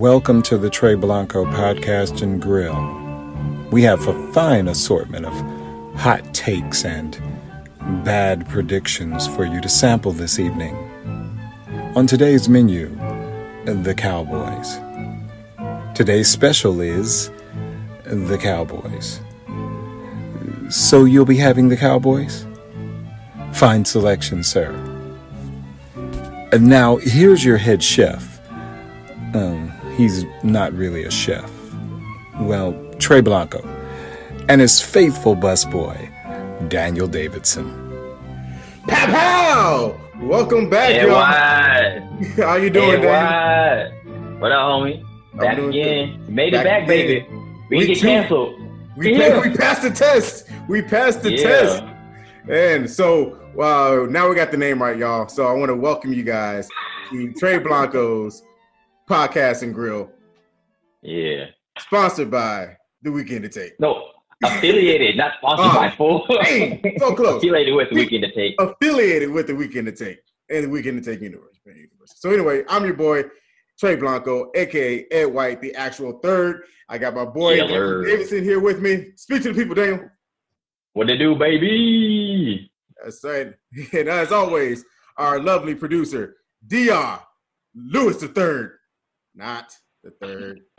Welcome to the Trey Blanco Podcast and Grill. We have a fine assortment of hot takes and bad predictions for you to sample this evening. On today's menu, the Cowboys. Today's special is the Cowboys. So you'll be having the Cowboys? Fine selection, sir. And now here's your head chef. Um, he's not really a chef. Well, Trey Blanco. And his faithful busboy, Daniel Davidson. Pow pow! Welcome back, Hey, y'all. what? How you doing, Hey, Daniel? what? What up, homie? Back doing again. Made Back it back, again. baby. We Week didn't get two. canceled. We, Yeah. pa- we passed the test. We passed the Yeah. test. And so uh, now we got the name right, y'all. So I want to welcome you guys to Trey Blanco's podcast and grill, Yeah. sponsored by The Weekend to Take. No, affiliated, not sponsored Oh, by full. Hey, so close. affiliated with the weekend to take. Affiliated with The Weekend to Take and The Weekend to Take Universe. So anyway, I'm your boy Trey Blanco, aka Ed White, the actual third. I got my boy Yeah, Daniel Lord. Davidson here with me. Speak to the people, Daniel. What to do, baby? That's right. And as always, our lovely producer, Dr. Lewis the third, not the third.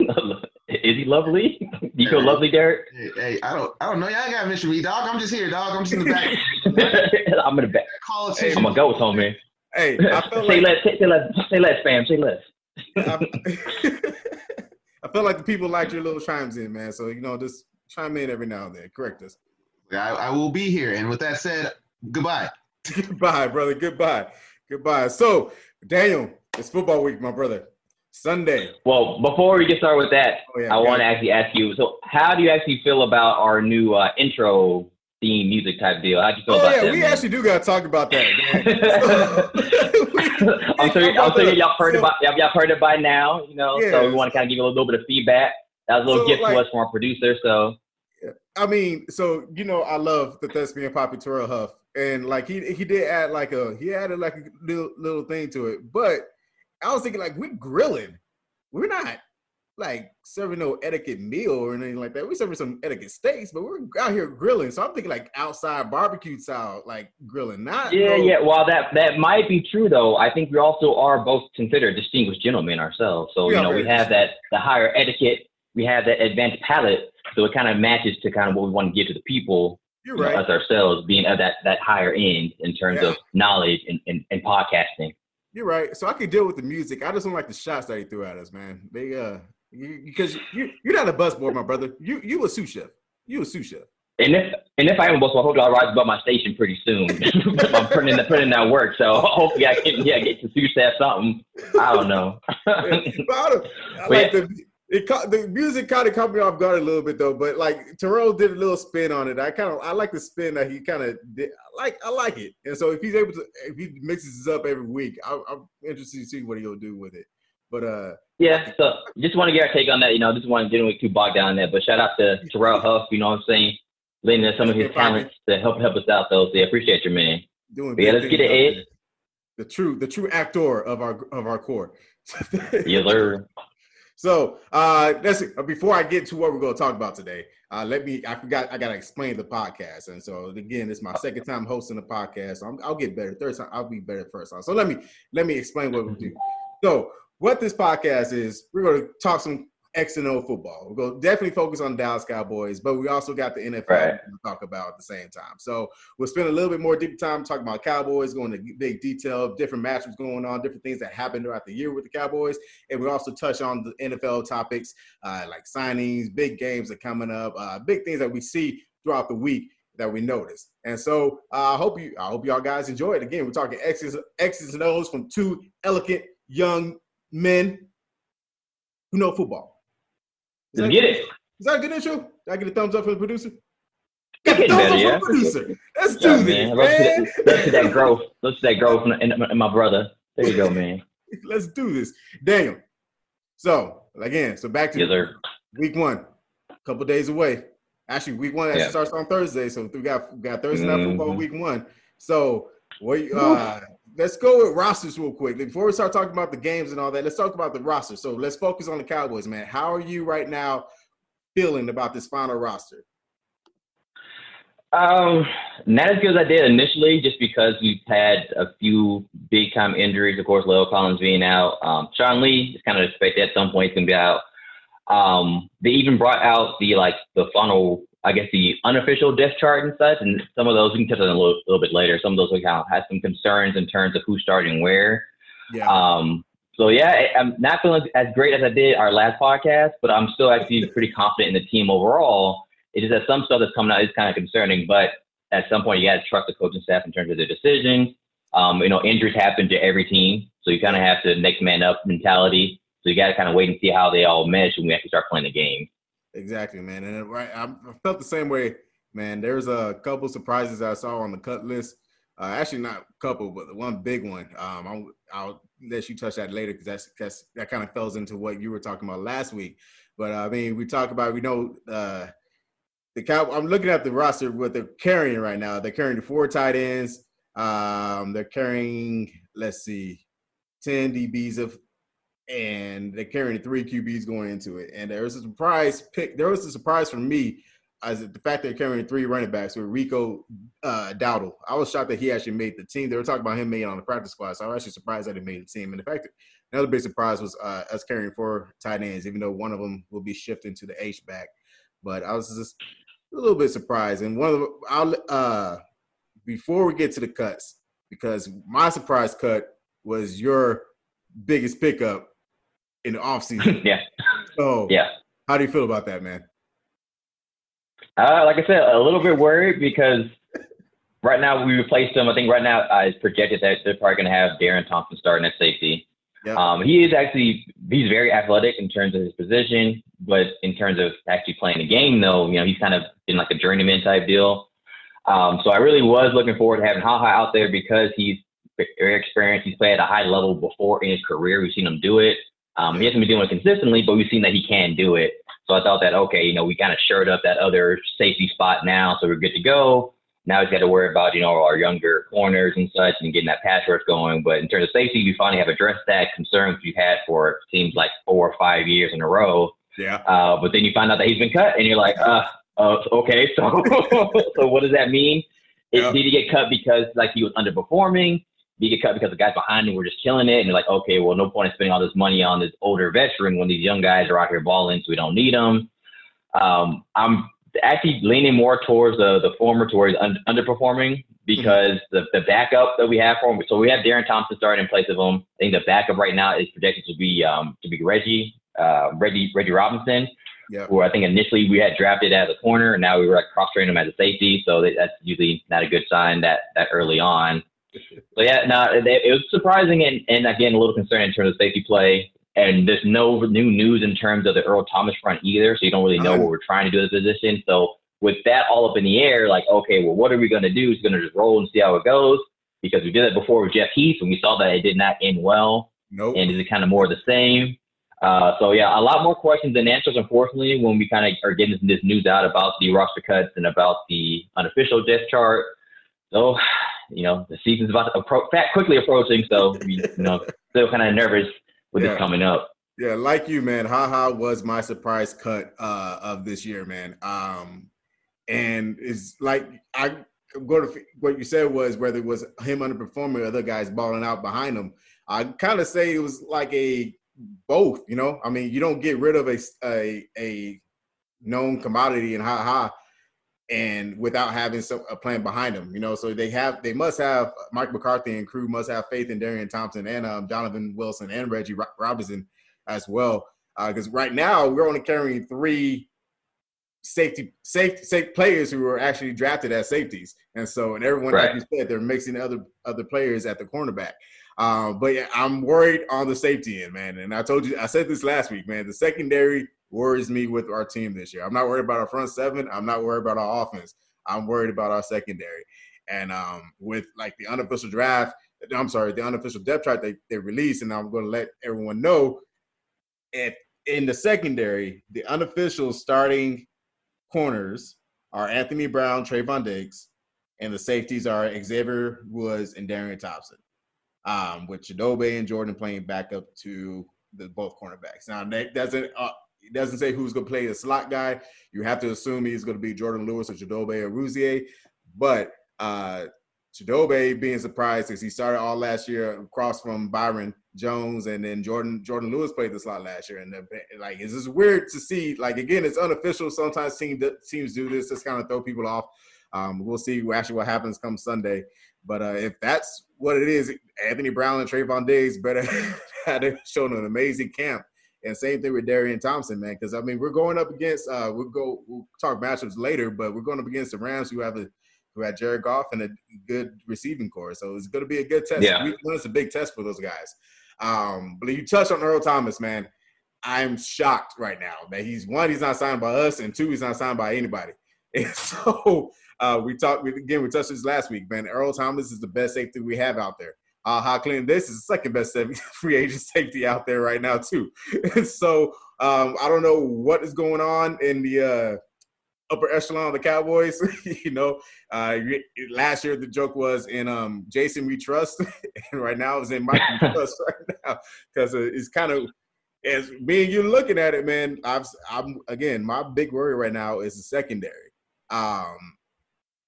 Is he lovely? You feel lovely, Derek? Hey, hey, I don't, I don't know. Y'all gotta mention me, dog. I'm just here, dog. I'm just in the back. I'm gonna back. Call I'm attention. gonna go, homie. Hey, I feel say like less. Say, say less. Say less, fam. Say less. I, I feel like the people like your little chimes in, man. So you know, just chime in every now and then. Correct us. I, I will be here. And with that said, goodbye. Goodbye, brother. Goodbye. Goodbye. So, Daniel, it's football week, my brother. Sunday. Well, before we get started with that, Oh, yeah, I want to actually ask you. So, how do you actually feel about our new uh, intro theme music type deal? How do you feel Oh about yeah, that? we man? actually do gotta talk about that. I'm sure, I'm sure y'all heard So- it by y'all y'all heard it by now, you know. yeah, So we want to kind of give you a little, bit of feedback. That was a little So, gift like- to us from our producer. So I mean, so you know, I love the thespian Poppy Terrell Huff, and like he he did add like a he added like a little little thing to it. But I was thinking like we're grilling, we're not like serving no etiquette meal or anything like that. We're serving some etiquette steaks, but we're out here grilling. So I'm thinking like outside barbecue style, like grilling, not yeah, no- yeah. While that that might be true, though, I think we also are both considered distinguished gentlemen ourselves. So We you know, we have that the higher etiquette, we have that advanced palate. So it kind of matches to kind of what we want to give to the people. You're you know, right. us ourselves being at that that higher end in terms Yeah. of knowledge and, and, and podcasting. You're right. So I could deal with the music. I just don't like the shots that he threw at us, man. They uh, because you you're not a busboy, my brother. You you a sous chef. You a sous chef. And if and if I am boss, I hope y'all rise above my station pretty soon. I'm putting in putting in that work, so hopefully I can yeah get to sous chef something. I don't know. but I, I like the it caught, the music kind of caught me off guard a little bit though. But like Terrell did a little spin on it. I kind of I like the spin that he kind of did. I like I like it. And so if he's able to if he mixes this up every week, I, I'm interested to see what he'll do with it. But uh, yeah, so just want to get our take on that. You know, just want to get too bogged down in that. But shout out to Terrell Huff. You know what I'm saying? Lending us some of his talents to help help us out though. So yeah, appreciate you, man. doing Yeah, let's get it, The true the true actor of our of our core. Yes, sir. So uh that's before I get to what we're gonna talk about today. Uh let me I forgot I gotta explain the podcast. And so again, it's my second time hosting the podcast. So I'm, I'll get better. Third time I'll be better first time. So let me let me explain what we do. So what this podcast is, we're gonna talk some X and O football. We'll gonna definitely focus on Dallas Cowboys, but we also got the NFL Right. to talk about at the same time. So we'll spend a little bit more deep time talking about Cowboys, going into big detail, different matchups going on, different things that happened throughout the year with the Cowboys, and we also touch on the NFL topics uh, like signings, big games are coming up, uh, big things that we see throughout the week that we notice. And so uh, I hope you, I hope y'all guys enjoy it. Again, we're talking X's, X's and O's from two elegant young men who know football. Is Let's that- get it. Is that a good intro? Did I get a thumbs up for the producer? Thumbs better, up yeah. from the producer. Let's do Yeah, this, man. man. Let's see that, let's see that growth. Let's see that growth in, in, in my brother. There you go, man. Let's do this, Daniel. So again, so back to Yes, week one, a couple days away. Actually, week one actually Yeah. starts on Thursday, so we got we got Thursday night football Mhm. week one. So what you- uh, let's go with rosters real quick. Before we start talking about the games and all that, let's talk about the roster. So let's focus on the Cowboys, man. How are you right now feeling about this final roster? Um, not as good as I did initially, just because we've had a few big time injuries. Of course, La'el Collins being out. Um, Sean Lee is kind of expected at some point he's gonna be out. Um, they even brought out the like the funnel, I guess the unofficial depth chart and such, and some of those we can touch on a little, little bit later. Some of those we kind of had some concerns in terms of who's starting where. Yeah. Um, so yeah, I'm not feeling as great as I did our last podcast, but I'm still actually pretty confident in the team overall. It is just that some stuff that's coming out is kind of concerning, but at some point you got to trust the coaching staff in terms of their decisions. Um, you know, injuries happen to every team, so you kind of have to next man up mentality. So you got to kind of wait and see how they all mesh when we actually start playing the game. Exactly, man. And right, I felt the same way, man. There's a couple surprises I saw on the cut list. Uh, actually, not a couple, but the one big one. Um, I'll, I'll let you touch that later because that's, that's that kind of falls into what you were talking about last week. But uh, I mean, we talk about we know uh, the cow. I'm looking at the roster what they're carrying right now. They're carrying the four tight ends. Um, they're carrying let's see, ten DBs of, and they're carrying three QBs going into it. And there was a surprise pick. There was a surprise for me as the fact they're carrying three running backs with Rico uh, Dowdle. I was shocked that he actually made the team. They were talking about him being on the practice squad, so I was actually surprised that he made the team. And the fact that another big surprise was uh, us carrying four tight ends, even though one of them will be shifting to the H back. But I was just a little bit surprised. And one of the, I'll, uh, before we get to the cuts, because my surprise cut was your biggest pickup in the offseason. yeah. So yeah. How do you feel about that, man? Uh, like I said, a little bit worried because right now we replaced him. I think right now uh, it's projected that they're probably going to have Darian Thompson starting at safety. Yep. Um, he is actually he's very athletic in terms of his position, but in terms of actually playing the game, though, you know, he's kind of been like a journeyman type deal. Um, so I really was looking forward to having Ha Ha out there because he's very experienced. He's played at a high level before in his career. We've seen him do it. Um, he hasn't been doing it consistently, but we've seen that he can do it. So I thought that okay, you know, we kind of shored up that other safety spot now, so we're good to go. Now he's got to worry about, you know, our younger corners and such and getting that pass rush going. But in terms of safety, we finally have addressed that concern we've had for seems like four or five years in a row. Yeah. Uh, but then you find out that he's been cut and you're like, uh, uh okay, so so what does that mean? It, yeah. Did he get cut because like he was underperforming? He get cut because the guys behind him were just killing it? And you're like, okay, well, no point in spending all this money on this older veteran when these young guys are out here balling, so we don't need them. Um, I'm actually leaning more towards the the former, towards un- underperforming because mm-hmm. the, the backup that we have for him. So we have Darian Thompson starting in place of him. I think the backup right now is projected to be um, to be Reggie uh, Reggie Reggie Robinson. Yep. Who I think initially we had drafted as a corner, and now we were like cross training him as a safety. So that's usually not a good sign that that early on. So yeah, no, it, it was surprising and, and again a little concerning in terms of safety play. And there's no new news in terms of the Earl Thomas front either, so you don't really know what we're trying to do at the position. So with that all up in the air, like, okay, well, what are we going to do? Is going to just roll and see how it goes because we did it before with Jeff Heath and we saw that it did not end well. Nope. And is it kind of more of the same? Uh, so yeah, a lot more questions than answers, unfortunately, when we kind of are getting this news out about the roster cuts and about the unofficial depth chart. So, you know, the season's about to appro- quickly approaching. So, you know, still kind of nervous with yeah. coming up. Yeah, like you, man. Haha ha was my surprise cut uh, of this year, man. Um, and it's like I go to what you said was whether it was him underperforming or other guys balling out behind him. I kind of say it was like a both. You know, I mean, you don't get rid of a a, a known commodity in Ha Ha and without having some, a plan behind them, you know, so they have, they must have Mike McCarthy and crew must have faith in Darian Thompson and um, Donovan Wilson and Reggie Robinson as well. Because uh, right now we're only carrying three safety, safe, safe players who are actually drafted as safeties, and so and everyone, right. like you said, they're mixing other other players at the cornerback. Um, but yeah, I'm worried on the safety end, man. And I told you, I said this last week, man. The secondary worries me with our team this year. I'm not worried about our front seven. I'm not worried about our offense. I'm worried about our secondary. And um, with like the unofficial draft, I'm sorry, the unofficial depth chart they, they released, and I'm going to let everyone know if in the secondary, the unofficial starting corners are Anthony Brown, Trevon Diggs, and the safeties are Xavier Woods and Darian Thompson. um, with Chidobe and Jordan playing back up to the both cornerbacks. Now that doesn't uh, it doesn't say who's going to play the slot guy. You have to assume he's going to be Jordan Lewis or Chidobe or Ruzier, but uh, Chidobe being surprised because he started all last year across from Byron Jones, and then Jordan Jordan Lewis played the slot last year. And like, it's just weird to see. Like again, it's unofficial. Sometimes team, teams do this, just kind of throw people off. Um, we'll see actually what happens come Sunday. But uh, if that's what it is, Anthony Brown and Trevon Diggs better have shown an amazing camp. And same thing with Darian Thompson, man. Because I mean, we're going up against uh, we'll go we'll talk matchups later, but we're going up against the Rams who have a who had Jared Goff and a good receiving corps. So it's going to be a good test. Yeah. Week a big test for those guys. Um, but you touched on Earl Thomas, man. I'm shocked right now that he's one, he's not signed by us, and two, he's not signed by anybody. And so uh, we talked again. We touched this last week, man. Earl Thomas is the best safety we have out there. Uh, Ha Ha Clinton-Dix is the second best free agent safety out there right now too. So um, I don't know what is going on in the uh, upper echelon of the Cowboys. you know, uh, last year the joke was in um, Jason we trust, and right now it's in Mike we trust right now because it's kind of as me and you looking at it, man. I've, I'm again my big worry right now is the secondary, um,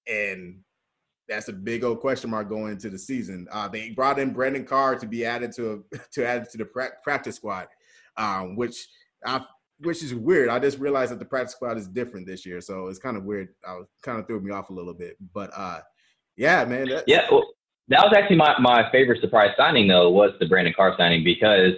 and that's a big old question mark going into the season. Uh, they brought in Brandon Carr to be added to to add to the pra- practice squad, um, which I which is weird. I just realized that the practice squad is different this year, so it's kind of weird. I was kind of threw me off a little bit, but uh, yeah, man. Yeah, well, that was actually my, my favorite surprise signing though was the Brandon Carr signing because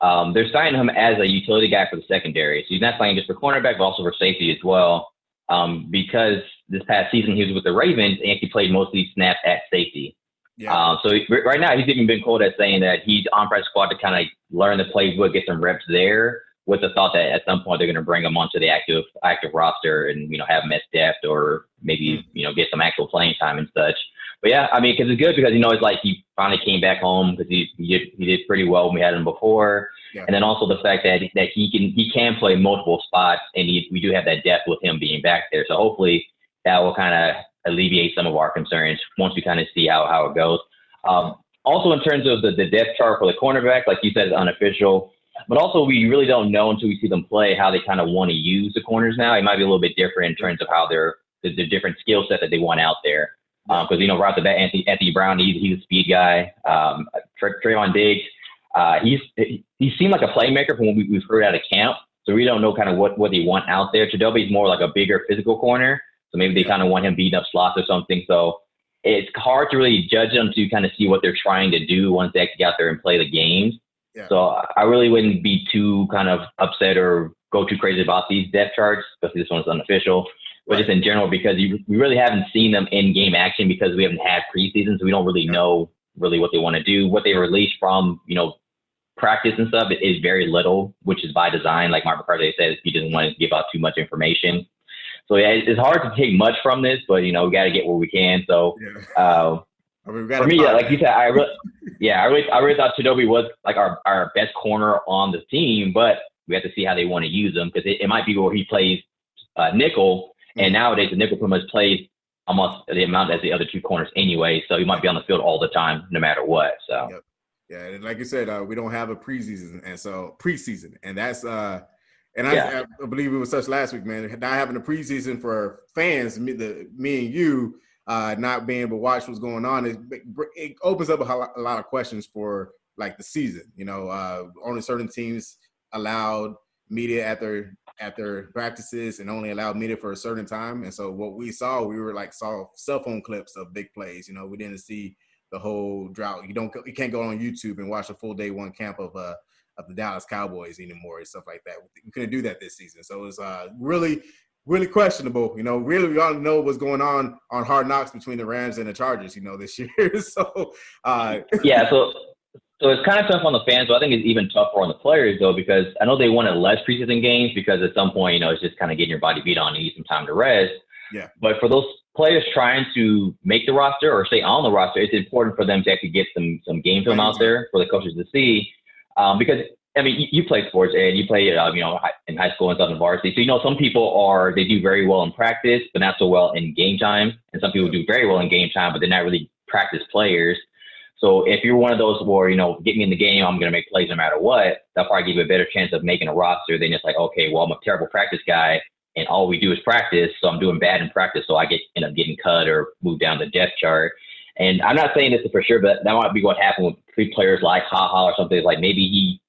um, they're signing him as a utility guy for the secondary. So he's not signing just for cornerback, but also for safety as well. Um, because this past season he was with the Ravens and he played most of these snaps at safety. Yeah. Um, so he, right now he's even been quoted as saying that he's on practice squad to kind of learn the playbook, get some reps there with the thought that at some point they're going to bring him onto the active active roster and you know have him at depth or maybe hmm. you know get some actual playing time and such. But yeah, I mean, because it's good because you know it's like he finally came back home because he he did, he did pretty well when we had him before, yeah. and then also the fact that that he can he can play multiple spots and he, we do have that depth with him being back there. So hopefully that will kind of alleviate some of our concerns once we kind of see how how it goes. Um, also, in terms of the, the depth chart for the cornerback, like you said, is unofficial. But also, we really don't know until we see them play how they kind of want to use the corners now. It might be a little bit different in terms of how they're the, the different skill set that they want out there. Because um, you know, right off the bat, Anthony, Anthony Brown, he's, he's a speed guy. Um, Tra- Trevon Diggs, uh, he's he seemed like a playmaker from what we, we've heard out of camp. So we don't know kind of what what they want out there. Chidobe is more like a bigger physical corner. So maybe they kind of want him beating up slots or something. So it's hard to really judge them to kind of see what they're trying to do once they actually get out there and play the games. So I really wouldn't be too kind of upset or go too crazy about these depth charts, especially this one's unofficial, but right. just in general because you, we really haven't seen them in game action because we haven't had preseason, so we don't really yeah. know really what they want to do. What they release from you know practice and stuff is very little, which is by design. Like Mark McCarthy says, he doesn't want to give out too much information. So yeah, it's hard to take much from this, but you know we got to get what we can. So yeah. uh, I mean, For me, yeah, like you said, I really, yeah, I really, I really thought Chidobe was like our, our best corner on the team, but we have to see how they want to use him because it, it might be where he plays uh, nickel, and mm-hmm. nowadays the nickel pretty much plays almost the amount as the other two corners anyway, so he might be on the field all the time, no matter what. So. Yep. Yeah, and like you said, uh, we don't have a preseason, and so preseason, and that's uh, and I, yeah. I, believe it was such last week, man. Not having a preseason for fans, me, the me and you, uh, not being able to watch what's going on, it, it opens up a, a, lot of questions for like the season. You know, uh, only certain teams allowed media at their at their practices and only allowed media for a certain time. And so what we saw, we were like saw cell phone clips of big plays. You know, we didn't see the whole drought. You don't you can't go on YouTube and watch a full day one camp of uh of the Dallas Cowboys anymore and stuff like that. We couldn't do that this season. So it was uh, really really questionable. You know, really we all know what's going on on Hard Knocks between the Rams and the Chargers. You know, this year. so uh, yeah, so so it's kind of tough on the fans, but I think it's even tougher on the players though because I know they wanted less preseason games because at some point you know it's just kind of getting your body beat on, and need some time to rest. Yeah. But for those players trying to make the roster or stay on the roster, it's important for them to actually get some some game film out there for the coaches to see. Um, because I mean, you, you play sports and you play, uh, you know, in high school and stuff in varsity. So, you know, some people are, they do very well in practice, but not so well in game time. And some people do very well in game time, but they're not really practice players. So if you're one of those where, you know, get me in the game, I'm going to make plays no matter what, that'll probably give you a better chance of making a roster than just like, okay, well, I'm a terrible practice guy and all we do is practice. So I'm doing bad in practice. So I get, end up getting cut or moved down the depth chart. And I'm not saying this is for sure, but that might be what happened with three players like Ha Ha or something. Like maybe he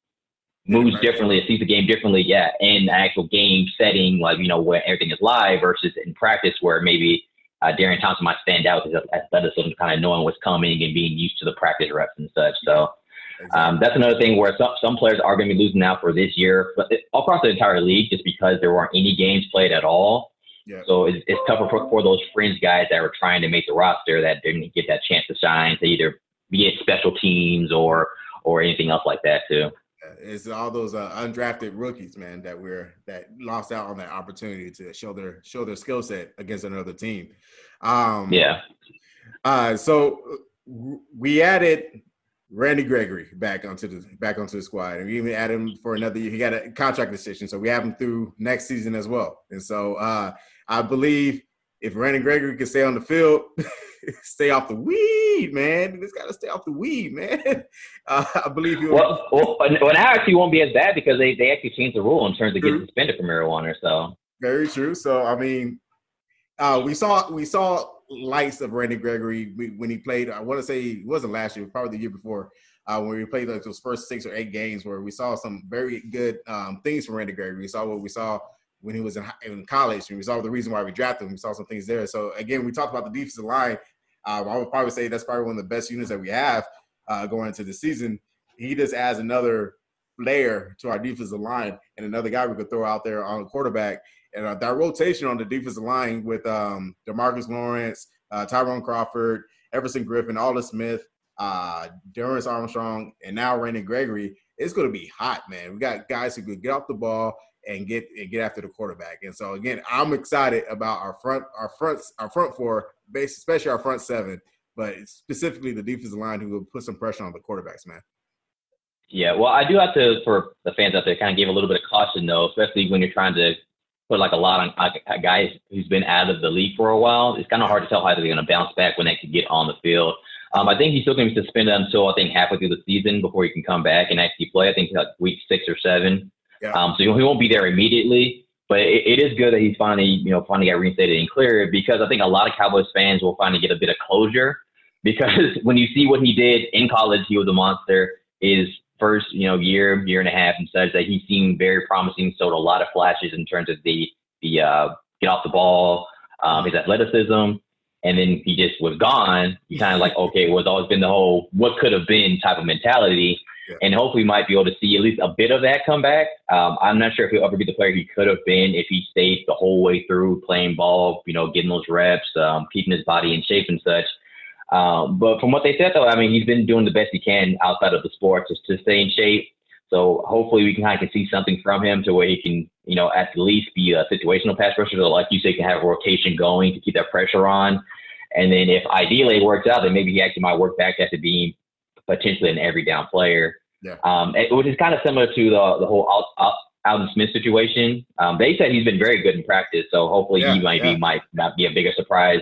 moves right. differently, sees the game differently. Yeah, in the actual game setting, like you know where everything is live versus in practice where maybe uh, Darian Thompson might stand out because of athleticism, kind of knowing what's coming and being used to the practice reps and such. So. Um, that's another thing where some, some players are going to be losing out for this year, but it, across the entire league, just because there weren't any games played at all. Yeah. So it's, it's tougher for, for those fringe guys that were trying to make the roster that didn't get that chance to shine to either be at special teams or or anything else like that too. It's all those uh, undrafted rookies, man, that we're that lost out on that opportunity to show their show their skill set against another team. Um, yeah. Uh, so we added Randy Gregory back onto the back onto the squad, and we even added him for another year. He got a contract decision, so we have him through next season as well. And so uh, I believe if Randy Gregory can stay on the field, stay off the weed, man. He's got to stay off the weed, man. Uh, I believe you. Well, well, well, now actually won't be as bad because they, they actually changed the rule in terms of getting suspended for marijuana. So very true. So I mean, uh, we saw we saw lights of Randy Gregory when he played. I want to say it wasn't last year, probably the year before. Uh, when we played like those first six or eight games, where we saw some very good um, things from Randy Gregory. We saw what we saw when he was in, in college, and we saw the reason why we drafted him. We saw some things there. So again, we talked about the defensive line. Um, I would probably say that's probably one of the best units that we have uh, going into the season. He just adds another layer to our defensive line and another guy we could throw out there on quarterback. And uh, that rotation on the defensive line with um, Demarcus Lawrence, uh, Tyrone Crawford, Everson Griffen, Aldon Smith, uh, Armstrong, and now Randy Gregory, it's going to be hot, man. We got guys who could get off the ball and get and get after the quarterback. And so again, I'm excited about our front, our front, our front four, especially our front seven, but specifically the defensive line who will put some pressure on the quarterbacks, man. Yeah, well, I do have to for the fans out there kind of give a little bit of caution though, especially when you're trying to put like a lot on a guy who's been out of the league for a while. It's kind of hard to tell how they're going to bounce back when they can get on the field. Um, I think he's still going to be suspended until I think halfway through the season before he can come back and actually play. I think like week six or seven. Yeah. Um, so he won't be there immediately, but it, it is good that he's finally, you know, finally got reinstated and cleared because I think a lot of Cowboys fans will finally get a bit of closure because when you see what he did in college, he was a monster. His first, you know, year, year and a half, and says that he seemed very promising. Showed a lot of flashes in terms of the the uh, get off the ball, um, his athleticism, and then he just was gone. You kind of like, okay, it was always been the whole what could have been type of mentality and hopefully might be able to see at least a bit of that come back. Um, I'm not sure if he'll ever be the player he could have been if he stayed the whole way through playing ball, you know, getting those reps, um, keeping his body in shape and such. Um, but from what they said, though, I mean, he's been doing the best he can outside of the sport just to stay in shape. So hopefully we can kind of see something from him to where he can, you know, at least be a situational pass rusher. So like you say, can have a rotation going to keep that pressure on. And then if ideally it works out, then maybe he actually might work back to being potentially an every down player. Yeah. Um, which is kind of similar to the the whole Al, Al, Aldon Smith situation. Um, they said he's been very good in practice, so hopefully yeah, he might yeah. be might not be a bigger surprise.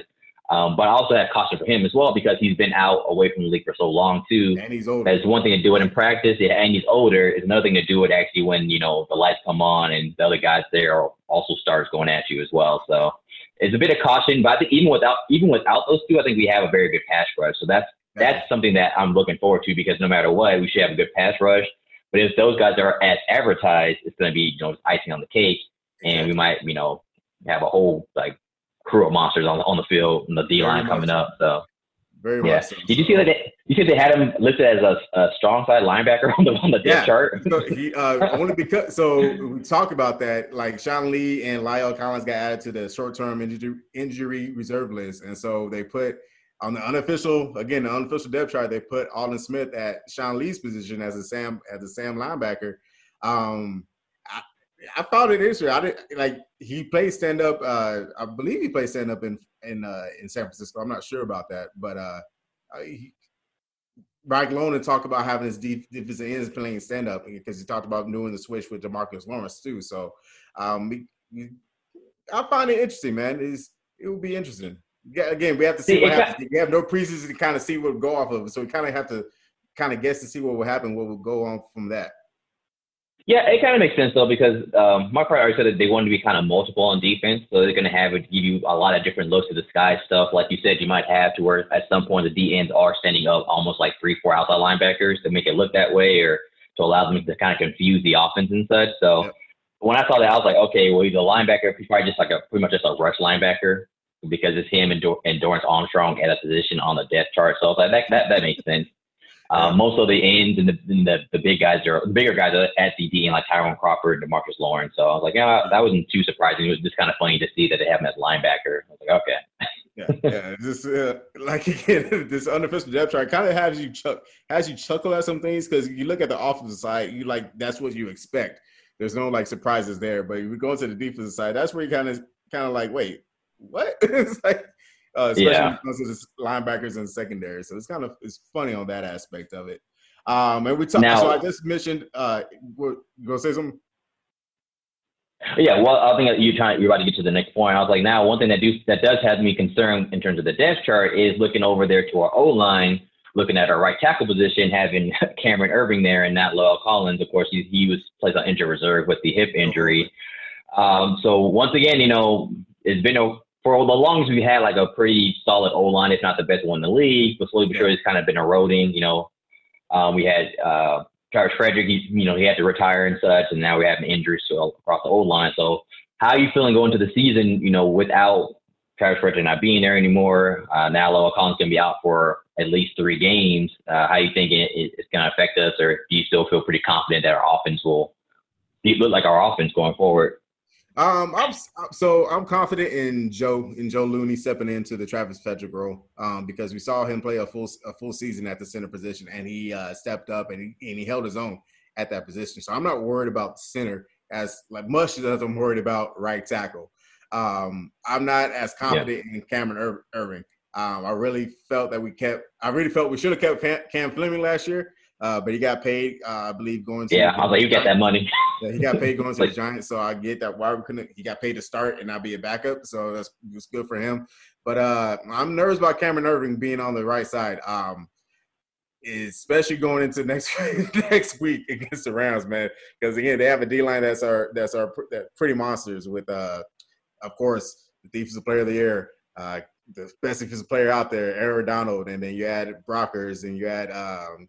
Um, but I also have caution for him as well because he's been out away from the league for so long too. And he's older. That's one thing to do it in practice, yeah, and he's older. It's another thing to do it actually when you know the lights come on and the other guys there are also stars going at you as well. So it's a bit of caution, but I think even without even without those two, I think we have a very good pass rush. So that's that's something that I'm looking forward to because no matter what, we should have a good pass rush. But if those guys are as advertised, it's going to be you know icing on the cake, and we might you know have a whole like crew of monsters on the on the field and the D line coming up. So very yeah. So. Did you see that? They, you said they had him listed as a, a strong side linebacker on the on the depth yeah. chart. so he uh, only because so we talk about that. Like Sean Lee and La'el Collins got added to the short term injury injury reserve list, and so they put on the unofficial, again, the unofficial depth chart, they put Aldon Smith at Sean Lee's position as a Sam as a Sam linebacker. Um, I, I found it interesting. I did like he played stand up. Uh, I believe he played stand up in in uh, in San Francisco. I'm not sure about that, but uh, he, Mike Nolan talked about having his deep defensive ends playing stand up because he talked about doing the switch with Demarcus Lawrence too. So um, we, we, I find it interesting, man. It's, it will be interesting yeah, again, we have to see, see what happens. Got, we have no preseason to kind of see what will go off of it, so we kind of have to kind of guess to see what will happen, what will go on from that. Yeah, it kind of makes sense though because um, Mark already said that they want to be kind of multiple on defense, so they're going to have it give you a lot of different looks at the sky stuff. Like you said, you might have to where at some point the D ends are standing up almost like three, four outside linebackers to make it look that way, or to allow them to kind of confuse the offense and such. So when I saw that, I was like, okay, well he's a linebacker. He's probably just like a pretty much just a rush linebacker because it's him and, Dor- and Dorance Armstrong at a position on the depth chart. So I was like, that that, that makes sense. Um, most of the ends and the, and the, the big guys are the bigger guys are at the D and like Tyrone Crawford and Marcus Lawrence. So I was like, yeah, that wasn't too surprising. It was just kind of funny to see that they have him as linebacker. I was like, okay. yeah, yeah, just uh, like again, this unofficial depth chart kind of has you chuck has you chuckle at some things because you look at the offensive side, you like that's what you expect. There's no like surprises there, but if we go into the defensive side, that's where you kind of kind of like, wait, what? it's like uh, especially yeah. when it comes to the linebackers and secondary. So it's kind of it's funny on that aspect of it. Um, and we talked. So I just mentioned. Uh, you gonna say something? Yeah, well, I think you trying you're about to get to the next point. I was like, now one thing that do that does have me concerned in terms of the depth chart is looking over there to our O line, looking at our right tackle position, having Cameron Erving there and not La'el Collins. Of course, he, he was placed on injured reserve with the hip injury. Um, so once again, you know, it's been a for the longest we had like a pretty solid O line, if not the best one in the league. But slowly but surely, it's kind of been eroding. You know, um, we had uh, Travis Frederick. He, you know, he had to retire and such, and now we have injuries across the O line. So, how are you feeling going to the season? You know, without Travis Frederick not being there anymore, uh, now La'el Collins going to be out for at least three games. Uh, how you think it, it's going to affect us, or do you still feel pretty confident that our offense will look like our offense going forward? Um, I'm so I'm confident in Joe in Joe Looney stepping into the Travis Frederick role um, because we saw him play a full a full season at the center position and he uh, stepped up and he, and he held his own at that position. So I'm not worried about center as like much as I'm worried about right tackle. Um, I'm not as confident yeah. in Cameron Ir- Erving. Um, I really felt that we kept. I really felt we should have kept Cam Fleming last year. Uh, but he got paid, uh, I believe, going to. Yeah, I was like, you got that money. yeah, he got paid going to like, the Giants, so I get that. Why we couldn't? He got paid to start and not be a backup, so that's was good for him. But uh, I'm nervous about Cameron Erving being on the right side, um, especially going into next next week against the Rams, man. Because again, they have a D line that's our that's our that pretty monsters with, uh, of course, the defensive player of the year. Uh, the best defensive player out there, Aaron Donald, and then you add Brockers and you add um,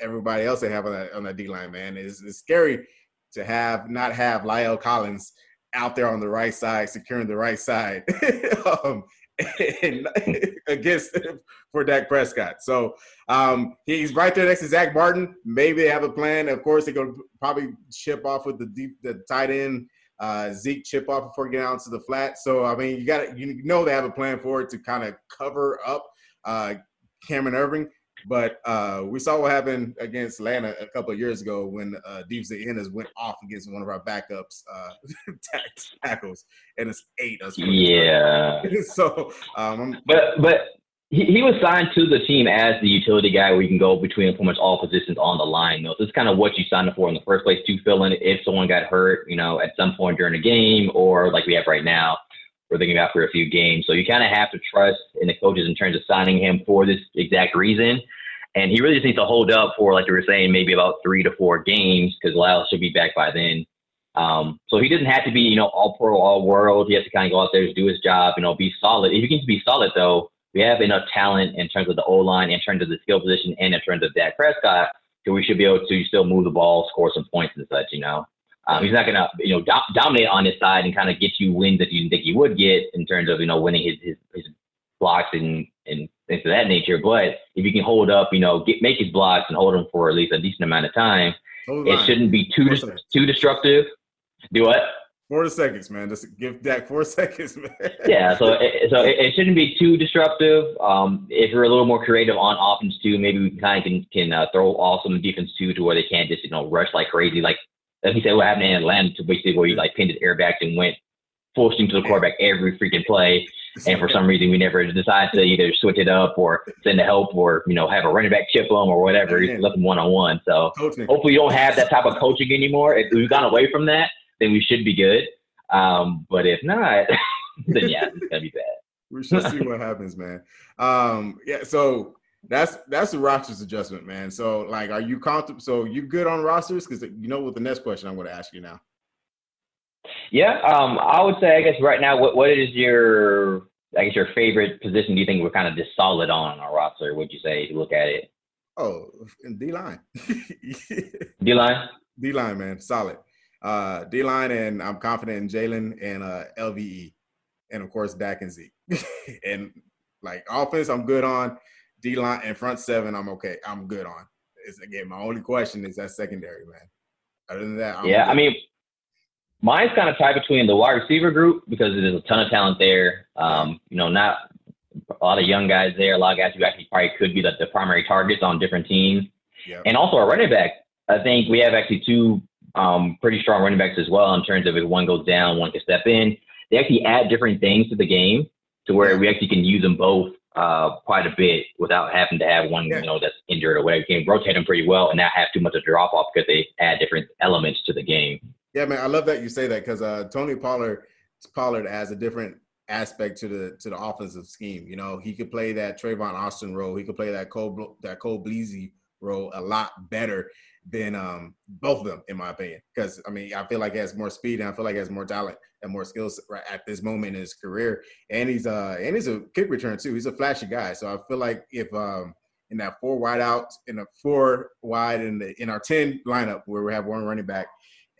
everybody else they have on that on that D line, man. It's, it's scary to have not have La'el Collins out there on the right side, securing the right side um, against for Dak Prescott. So um, he's right there next to Zack Martin. Maybe they have a plan. Of course, they're going to probably chip off with the deep, the tight end. Uh, Zeke chip off before getting out to the flat. So I mean, you got you know they have a plan for it to kind of cover up uh, Cameron Erving. But uh, we saw what happened against Atlanta a couple of years ago when uh, enders went off against one of our backups uh, tackles, and it's eight us. Yeah. so, um, but but he, he was signed to the team as the utility guy where you can go between pretty much all positions on the line. Though, so it's kind of what you signed up for in the first place to fill in if someone got hurt, you know, at some point during the game, or like we have right now we're thinking about for a few games. So you kind of have to trust in the coaches in terms of signing him for this exact reason. And he really just needs to hold up for, like you were saying, maybe about three to four games because La'el should be back by then. Um, so he doesn't have to be, you know, all pro, all world. He has to kind of go out there do his job, you know, be solid. If he can be solid, though, we have enough talent in terms of the O line, in terms of the skill position, and in terms of Dak Prescott, so we should be able to still move the ball, score some points and such, you know. Um, he's not going to, you know, do- dominate on his side and kind of get you wins that you didn't think he would get in terms of, you know, winning his his, his blocks and and things of that nature. But if you can hold up, you know, get make his blocks and hold them for at least a decent amount of time, it shouldn't be too too destructive. Do what? Four seconds, man. Just give Dak four seconds, man. yeah, so it, so it, it, shouldn't be too disruptive. Um, if you're a little more creative on offense too, maybe we kind of can can uh, throw off some defense too, to where they can't just you know rush like crazy, like like he said, what happened in Atlanta to basically where he like pinned his airbags and went full steam to the quarterback every freaking play. And for some reason, we never decided to either switch it up or send the help or, you know, have a running back chip them or whatever. He's left them one on one. So hopefully, you don't have that type of coaching anymore. If we've gone away from that, then we should be good. Um, but if not, then yeah, it's going to be bad. we should see what happens, man. Um, yeah, so that's that's the rosters adjustment, man. So like, are you comfortable? So you good on rosters? Because you know what the next question I'm going to ask you now. Yeah, um, I would say I guess right now, what what is your I guess your favorite position? Do you think we're kind of just solid on our roster? Would you say you look at it? Oh, D line. D line. D line, man, solid. Uh, D line, and I'm confident in Jaylon and uh, LVE, and of course Dak and Zeke. and like offense, I'm good on. D line and front seven, I'm okay. I'm good on. It's again, my only question is that secondary, man. Other than that, I'm yeah, good. I mean, mine's kind of tied between the wide receiver group because there's a ton of talent there. Um, you know, not a lot of young guys there, a lot of guys who actually probably could be the, the primary targets on different teams. Yep. And also our running back. I think we have actually two um, pretty strong running backs as well in terms of if one goes down, one can step in. They actually add different things to the game to where we actually can use them both uh, quite a bit without having to have one, yeah. you know, that's injured or whatever. You can rotate them pretty well and not have too much of a drop off because they add different elements to the game. Yeah, man, I love that you say that because uh, Tony Pollard Pollard adds a different aspect to the to the offensive scheme. You know, he could play that Tavon Austin role. He could play that Cole that Cole Beasley role a lot better than um, both of them, in my opinion. Because I mean, I feel like he has more speed and I feel like he has more talent and more skills right at this moment in his career. And he's uh and he's a kick return too. He's a flashy guy. So I feel like if um in that four wide out in a four wide in the in our ten lineup where we have one running back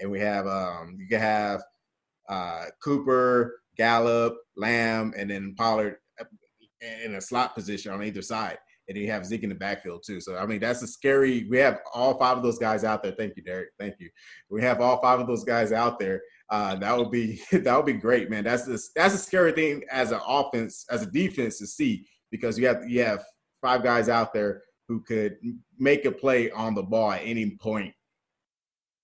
and we have um you can have uh Cooper, Gallup, Lamb, and then Pollard uh, in a slot position on either side and you have Zeke in the backfield too. So I mean, that's a scary. We have all five of those guys out there. Thank you, Derek. Thank you. We have all five of those guys out there. Uh, that would be that would be great, man. That's the that's a scary thing as an offense, as a defense to see because you have you have five guys out there who could make a play on the ball at any point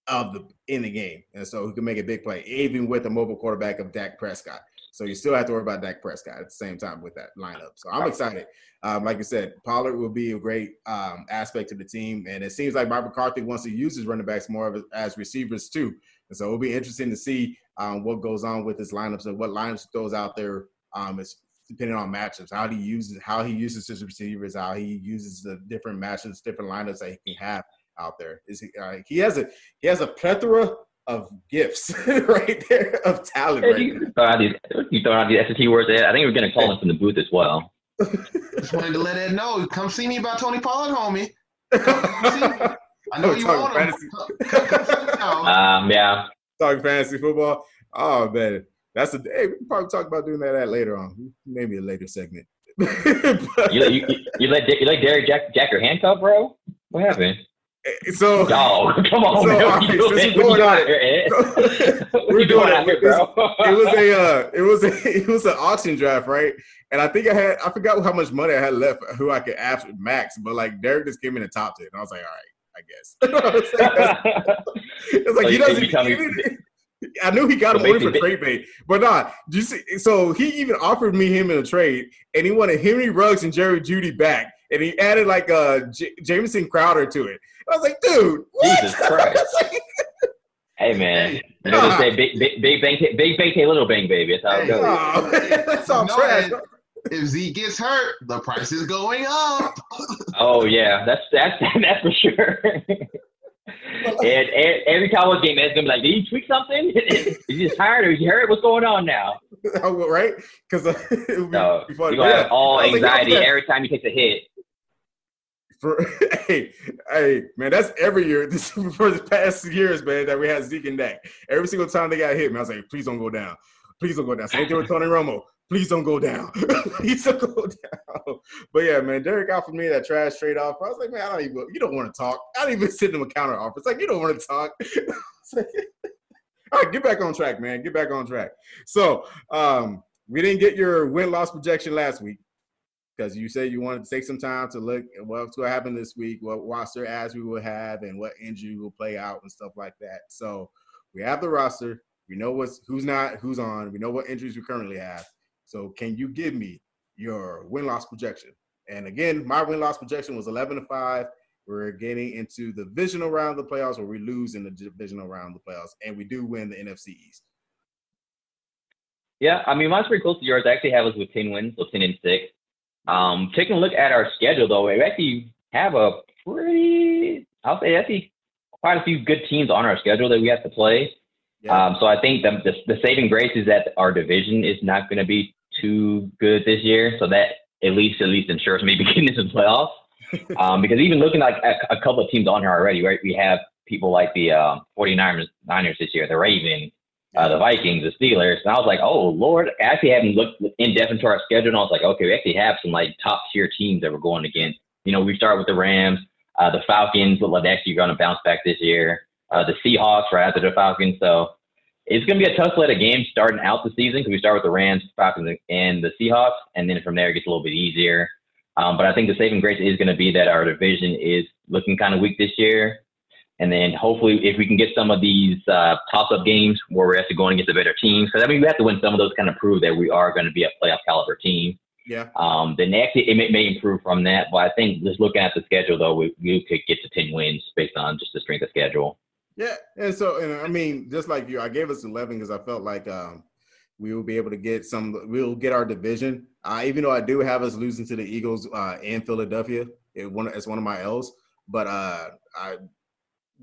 of the in the game, and so who can make a big play, even with a mobile quarterback of Dak Prescott. So you still have to worry about Dak Prescott at the same time with that lineup. So I'm excited. Um, like I said, Pollard will be a great um, aspect to the team, and it seems like Bob McCarthy wants to use his running backs more of as receivers too. And so it'll be interesting to see um, what goes on with his lineups and what lineups throws out there. Um, is depending on matchups, how he uses how he uses his receivers, how he uses the different matchups, different lineups that he can have out there. Is he? Uh, he has a he has a plethora of gifts right there of talent. Right you, throw out these, you throw out these SAT words. I think we're going to call him from the booth as well. Just wanted to let Ed know. Come see me about Tony Pollard, homie. I know you want him. um, yeah. Talking fantasy football. Oh man, that's a. Hey, we can probably talk about doing that, that later on. Maybe a later segment. you, you, you, let you let Derek Jack Jack your handcuff, bro? What happened? So, no, come on, so, man. Right, you doing? Going on here, we're doing it. Here, it was a, uh, it was a, it was an auction draft, right? And I think I had, I forgot how much money I had left, who I could ask max, but like Derek just came in the top ten, and I was like, all right, I guess. it's like so he doesn't. He, I knew he got him only for trade bait, but not. you see? So he even offered me him in a trade, and he wanted Henry Ruggs and Jerry Jeudy back, and he added like a uh, J- Jamison Crowder to it. I was like, dude, what? Jesus Christ. hey man, you know they say big big big bang big bang little bang baby. That's how it goes. Oh, that's all trash. If Z gets hurt, the price is going up. oh yeah, that's that's that's for sure. and, and every Cowboys game, is gonna be like, "Did he tweak something? is he just tired or is he hurt? What's going on now?" Oh, right? Because uh, no, you're gonna yeah. have all anxiety like, every time he takes a hit for hey, hey, man, that's every year. This for the past years, man, that we had Zeke and Dak. Every single time they got hit, man, I was like, please don't go down. Please don't go down. Same thing with Tony Romo. Please don't go down. please don't go down. But yeah, man, Derek offered me that trash trade offer. I was like, man, I don't even. You don't want to talk. I don't even send him a counter offer. It's like you don't want to talk. all right, get back on track, man. Get back on track. So um, we didn't get your win loss projection last week because you said you wanted to take some time to look at what's going to happen this week, what roster as we will have, and what injury will play out and stuff like that. So we have the roster. We know what's who's not, who's on. We know what injuries we currently have. So can you give me your win loss projection? And again, my win loss projection was 11 to five. We're getting into the divisional round of the playoffs, where we lose in the divisional round of the playoffs, and we do win the NFC East. Yeah, I mean, mine's pretty close to yours. I actually have us with 10 wins, so 10 and 6. Um, taking a look at our schedule, though, we actually have a pretty, I'll say, actually quite a few good teams on our schedule that we have to play. Yeah. Um, so I think the, the, the saving grace is that our division is not going to be too good this year. So that at least at least ensures maybe getting into the playoffs. um, because even looking like a, a, couple of teams on here already, right? We have people like the um, 49ers Niners this year, the Ravens, uh, the Vikings, the Steelers. And I was like, oh, Lord. I actually haven't looked in depth into our schedule. And I was like, okay, we actually have some like top tier teams that we're going against. You know, we start with the Rams, uh, the Falcons look like they're actually going to bounce back this year. Uh, the Seahawks right after the Falcons. So it's going to be a tough slate of games starting out the season because we start with the Rams, Falcons, and the Seahawks, and then from there it gets a little bit easier. Um, but I think the saving grace is going to be that our division is looking kind of weak this year. And then hopefully, if we can get some of these uh, toss-up games where we're actually going against a better team, because I mean, we have to win some of those kind of prove that we are going to be a playoff caliber team. Yeah. Um, then actually, it may, may, improve from that. But I think just looking at the schedule, though, we, we could get to 10 wins based on just the strength of schedule. Yeah, and so and I mean, just like you, I gave us eleven because I felt like um, we will be able to get some. We'll get our division. Uh, even though I do have us losing to the Eagles uh, in Philadelphia, it one it's one of my L's. But uh, I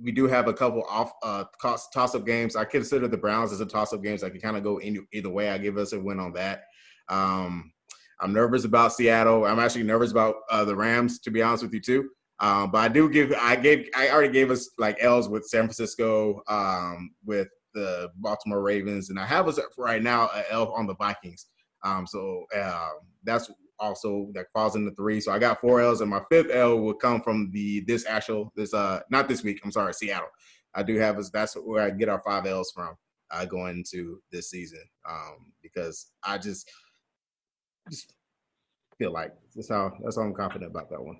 we do have a couple off uh, toss up games. I consider the Browns as a toss up games. I can kind of go any, either way. I give us a win on that. Um, I'm nervous about Seattle. I'm actually nervous about uh, the Rams, to be honest with you too. Um, but I do give I gave I already gave us like L's with San Francisco, um, with the Baltimore Ravens, and I have us right now a L on the Vikings. Um, so uh, that's also that falls into three. So I got four L's, and my fifth L will come from the this actual this uh not this week. I'm sorry, Seattle. I do have us. That's where I get our five L's from uh, going into this season um, because I just just feel like that's how that's how I'm confident about that one.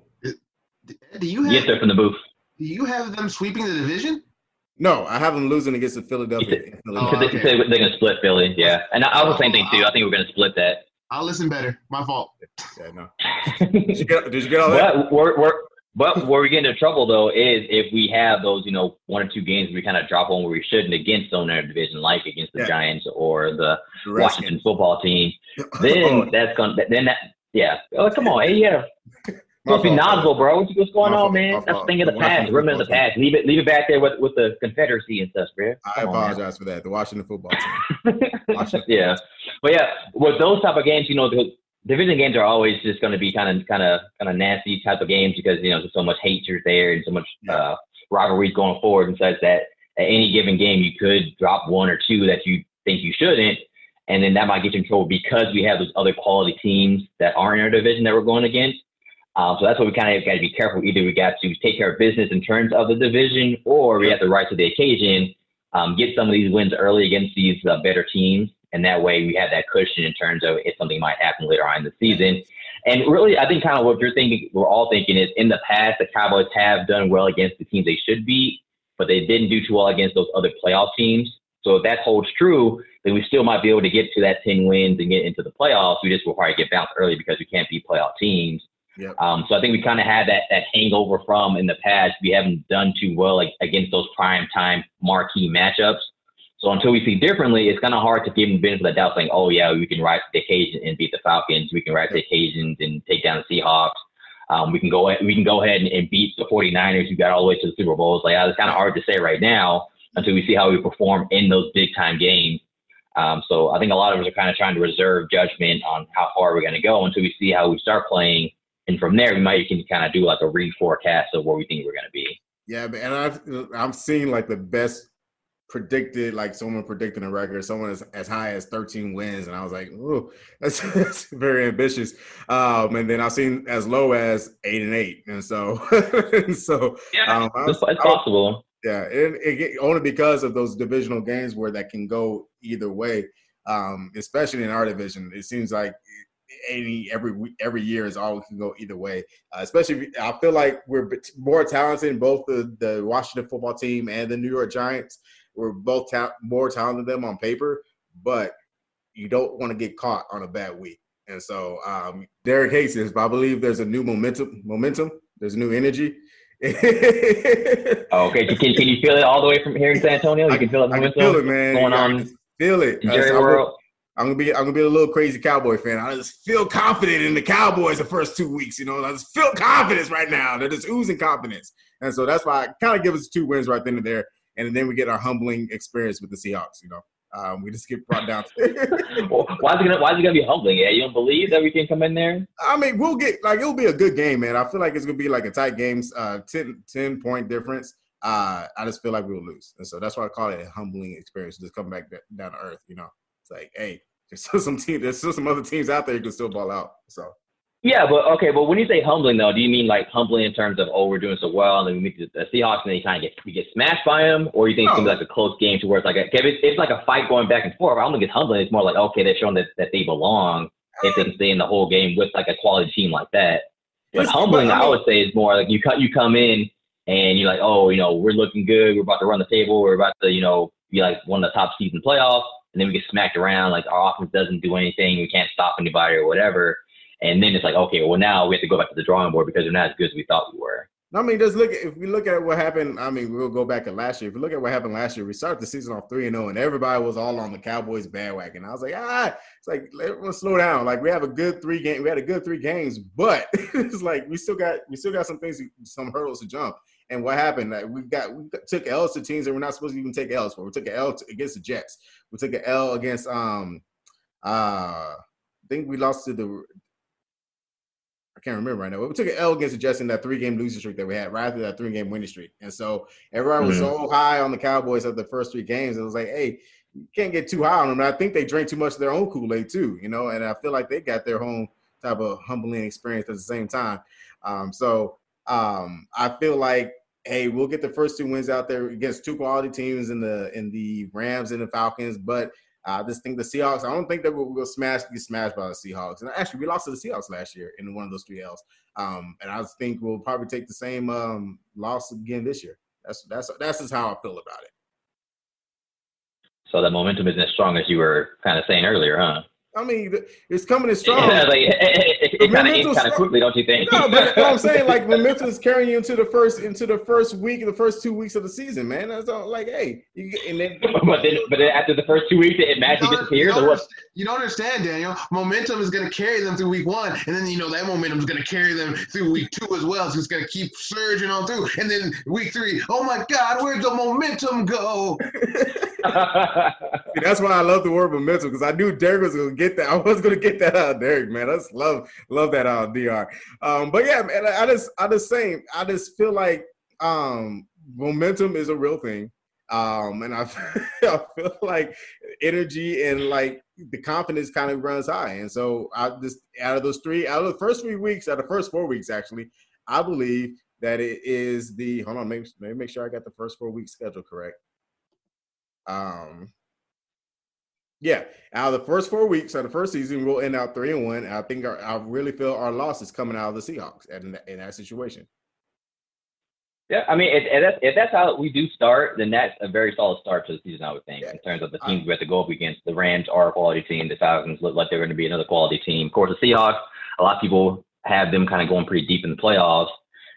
Do you have, yes, sir, from the booth. Do you have them sweeping the division? No, I have them losing against the Philadelphia. Oh, they, okay. they're going to split Philly. Yeah, and I, I was the same thing too. I think we're going to split that. I'll listen better. My fault. Yeah, no. did, you get, did you get all that? But we're, we're, but where we get into trouble though is if we have those, you know, one or two games we kind of drop one where we shouldn't against someone in our division, like against the yeah. Giants or the, the Washington football team. Then oh. that's gonna then that yeah. Oh come on, hey, yeah. Supposed to be Knoxville, bro. What's, what's going on, man? That's the thing of the past. Remember the past. Leave it, leave it back there with with the Confederacy and stuff, bro. Come I apologize on, for that. The Washington football team. Washington yeah, but yeah, with those type of games, you know, the division games are always just going to be kind of, kind of, kind of nasty type of games because you know there's so much hatred there and so much yeah. uh, rivalries going forward, and such that at any given game you could drop one or two that you think you shouldn't, and then that might get you in trouble because we have those other quality teams that aren't in our division that we're going against. Um, so that's what we kind of got to be careful. Either we got to take care of business in terms of the division, or we have to rise to the occasion, um, get some of these wins early against these uh, better teams, and that way we have that cushion in terms of if something might happen later on in the season. And really, I think kind of what you're thinking, we're all thinking is in the past, the Cowboys have done well against the teams they should beat, but they didn't do too well against those other playoff teams. So if that holds true, then we still might be able to get to that 10 wins and get into the playoffs. We just will probably get bounced early because we can't beat playoff teams. Yep. Um, so I think we kind of had that that hangover from in the past. We haven't done too well like, against those prime time marquee matchups. So until we see differently, it's kind of hard to give them benefit of the doubt, saying, "Oh yeah, we can rise to the occasion and beat the Falcons. We can rise to the occasions and take down the Seahawks. Um, we can go we can go ahead and, and, beat the 49ers who got all the way to the Super Bowl." It's like it's kind of hard to say right now until we see how we perform in those big time games. Um, so I think a lot of us are kind of trying to reserve judgment on how far we're going to go until we see how we start playing and from there we might can kind of do like a reforecast of where we think we're going to be. Yeah, and I've I'm seeing like the best predicted, like someone predicting a record, someone as, as high as 13 wins, and I was like, oh, that's, that's, very ambitious. Um, and then I've seen as low as eight and eight, and so and so yeah, um, it's, it's possible. yeah, and it, only because of those divisional games where that can go either way. Um, especially in our division, it seems like any every every year is all can go either way. Uh, especially, I feel like we're more talented in both the the Washington football team and the New York Giants. We're both ta- more talented than them on paper, but you don't want to get caught on a bad week. And so, um, Derek Hastings, I believe there's a new momentum. Momentum. There's new energy. oh, okay. Can, can you feel it all the way from here in San Antonio? You can feel it. I can feel it, man. Going yeah, on. Feel it. Jerry World. I'm gonna be I'm gonna be a little crazy Cowboy fan. I just feel confident in the Cowboys the first two weeks. You know, I just feel confidence right now. They're just oozing confidence, and so that's why I kind of give us two wins right then and there, and then we get our humbling experience with the Seahawks. You know, um, we just get brought down. well, why is it gonna Why is it gonna be humbling? Yeah, you don't believe that we can come in there? I mean, we'll get like it'll be a good game, man. I feel like it's gonna be like a tight game, uh, 10, 10 point difference. Uh, I just feel like we'll lose, and so that's why I call it a humbling experience. Just come back down to earth, you know. It's like, hey, there's still some team, there's still some other teams out there who can still ball out. So. Yeah, but okay, but when you say humbling though, do you mean like humbling in terms of oh we're doing so well and then we meet the Seahawks and then you kind of get we get smashed by them, or you think no. it's gonna be like a close game to where it's like a, it's, it's like a fight going back and forth. I don't think it's humbling. It's more like okay, they're showing that, that they belong if they can stay in the whole game with like a quality team like that. But it's, humbling, I, mean, I would say, is more like you cut you come in and you're like, oh, you know, we're looking good. We're about to run the table. We're about to, you know, be like one of the top season playoffs and then we get smacked around. Like our offense doesn't do anything. We can't stop anybody or whatever. And then it's like, okay, well now we have to go back to the drawing board because we're not as good as we thought we were. I mean, just look if we look at what happened. I mean, we'll go back at last year. If we look at what happened last year, we started the season off three and zero, oh, and everybody was all on the Cowboys bandwagon. I was like, ah, it's like let's slow down. Like we have a good three game, we had a good three games, but it's like we still got we still got some things, some hurdles to jump. And what happened? Like we got we took L's to teams that we're not supposed to even take L's for. We took an L to, against the Jets. We took an L against um uh I think we lost to the I can't remember right now. But we took an L against the Jets in that three game losing streak that we had right after that three game winning streak. And so everyone was mm-hmm. so high on the Cowboys at the first three games. It was like, hey, you can't get too high on them. And I think they drank too much of their own Kool-Aid too, you know, and I feel like they got their own type of humbling experience at the same time. Um, so um, I feel like hey, we'll get the first two wins out there against two quality teams in the in the Rams and the Falcons, but I just think the Seahawks. I don't think that we'll, we'll smash get smashed by the Seahawks. And actually, we lost to the Seahawks last year in one of those three L's. Um, and I think we'll probably take the same um, loss again this year. That's that's that's just how I feel about it. So the momentum isn't as strong as you were kind of saying earlier, huh? I mean, it's coming as strong. Yeah, like, it, it, it kind of kind of quickly, don't you think? No, but I'm saying like momentum is carrying you into the first into the first week, the first two weeks of the season, man. That's all, like, hey, you, and then but then but then after the first two weeks, it magically disappears, or what? You don't understand, Daniel. Momentum is going to carry them through week one, and then you know that momentum is going to carry them through week two as well. So it's going to keep surging on through, and then week three, oh my God, where'd the momentum go? See, that's why I love the word momentum because I knew Derek was gonna get that. I was gonna get that out of Derek, man. I just love love that of Dr. Um, but yeah, man, I just I just saying I just feel like um, momentum is a real thing. Um, and I, I feel like energy and like the confidence kind of runs high. And so I just out of those three, out of the first three weeks, out of the first four weeks, actually, I believe that it is the hold on, maybe, maybe make sure I got the first four weeks schedule correct. Um, yeah, out of the first four weeks of the first season, we'll end out three and one. I think our, I really feel our loss is coming out of the Seahawks in, in that situation. Yeah, I mean, if, if, that's, if that's how we do start, then that's a very solid start to the season, I would think, yeah. in terms of the teams we have to go up against. The Rams are a quality team. The Falcons look like they're going to be another quality team. Of course, the Seahawks, a lot of people have them kind of going pretty deep in the playoffs.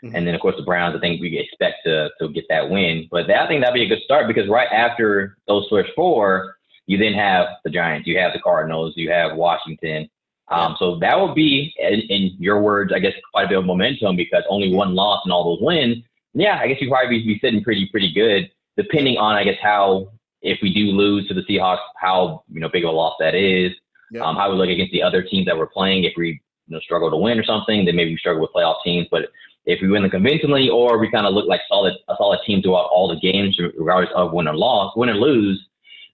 Mm-hmm. And then, of course, the Browns, I think we expect to, to get that win. But that, I think that'd be a good start because right after those first four, you then have the Giants, you have the Cardinals, you have Washington. Um, so that would be, in, in, your words, I guess, quite a bit of momentum because only one loss and all those wins. Yeah, I guess you probably be, be sitting pretty, pretty good, depending on, I guess, how if we do lose to the Seahawks, how you know big of a loss that is. Yep. Um, how we look against the other teams that we're playing. If we you know struggle to win or something, then maybe we struggle with playoff teams. But if we win the convincingly or we kind of look like solid a solid team throughout all the games, regardless of win or loss, win or lose,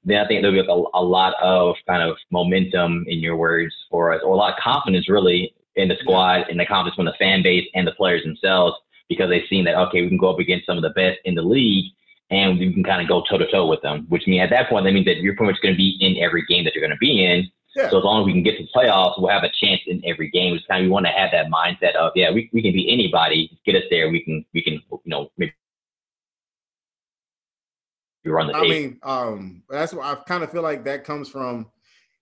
then I think there'll be a, a lot of kind of momentum in your words for us, or a lot of confidence really in the squad and the confidence from the fan base and the players themselves because they've seen that okay, we can go up against some of the best in the league and we can kind of go toe to toe with them. Which means at that point that means that you're pretty much going to be in every game that you're going to be in. Yeah. So as long as we can get to the playoffs, we'll have a chance in every game. It's kind of we want to have that mindset of yeah, we, we can be anybody. Get us there. We can we can you know maybe run the. I mean, um, that's what I kind of feel like that comes from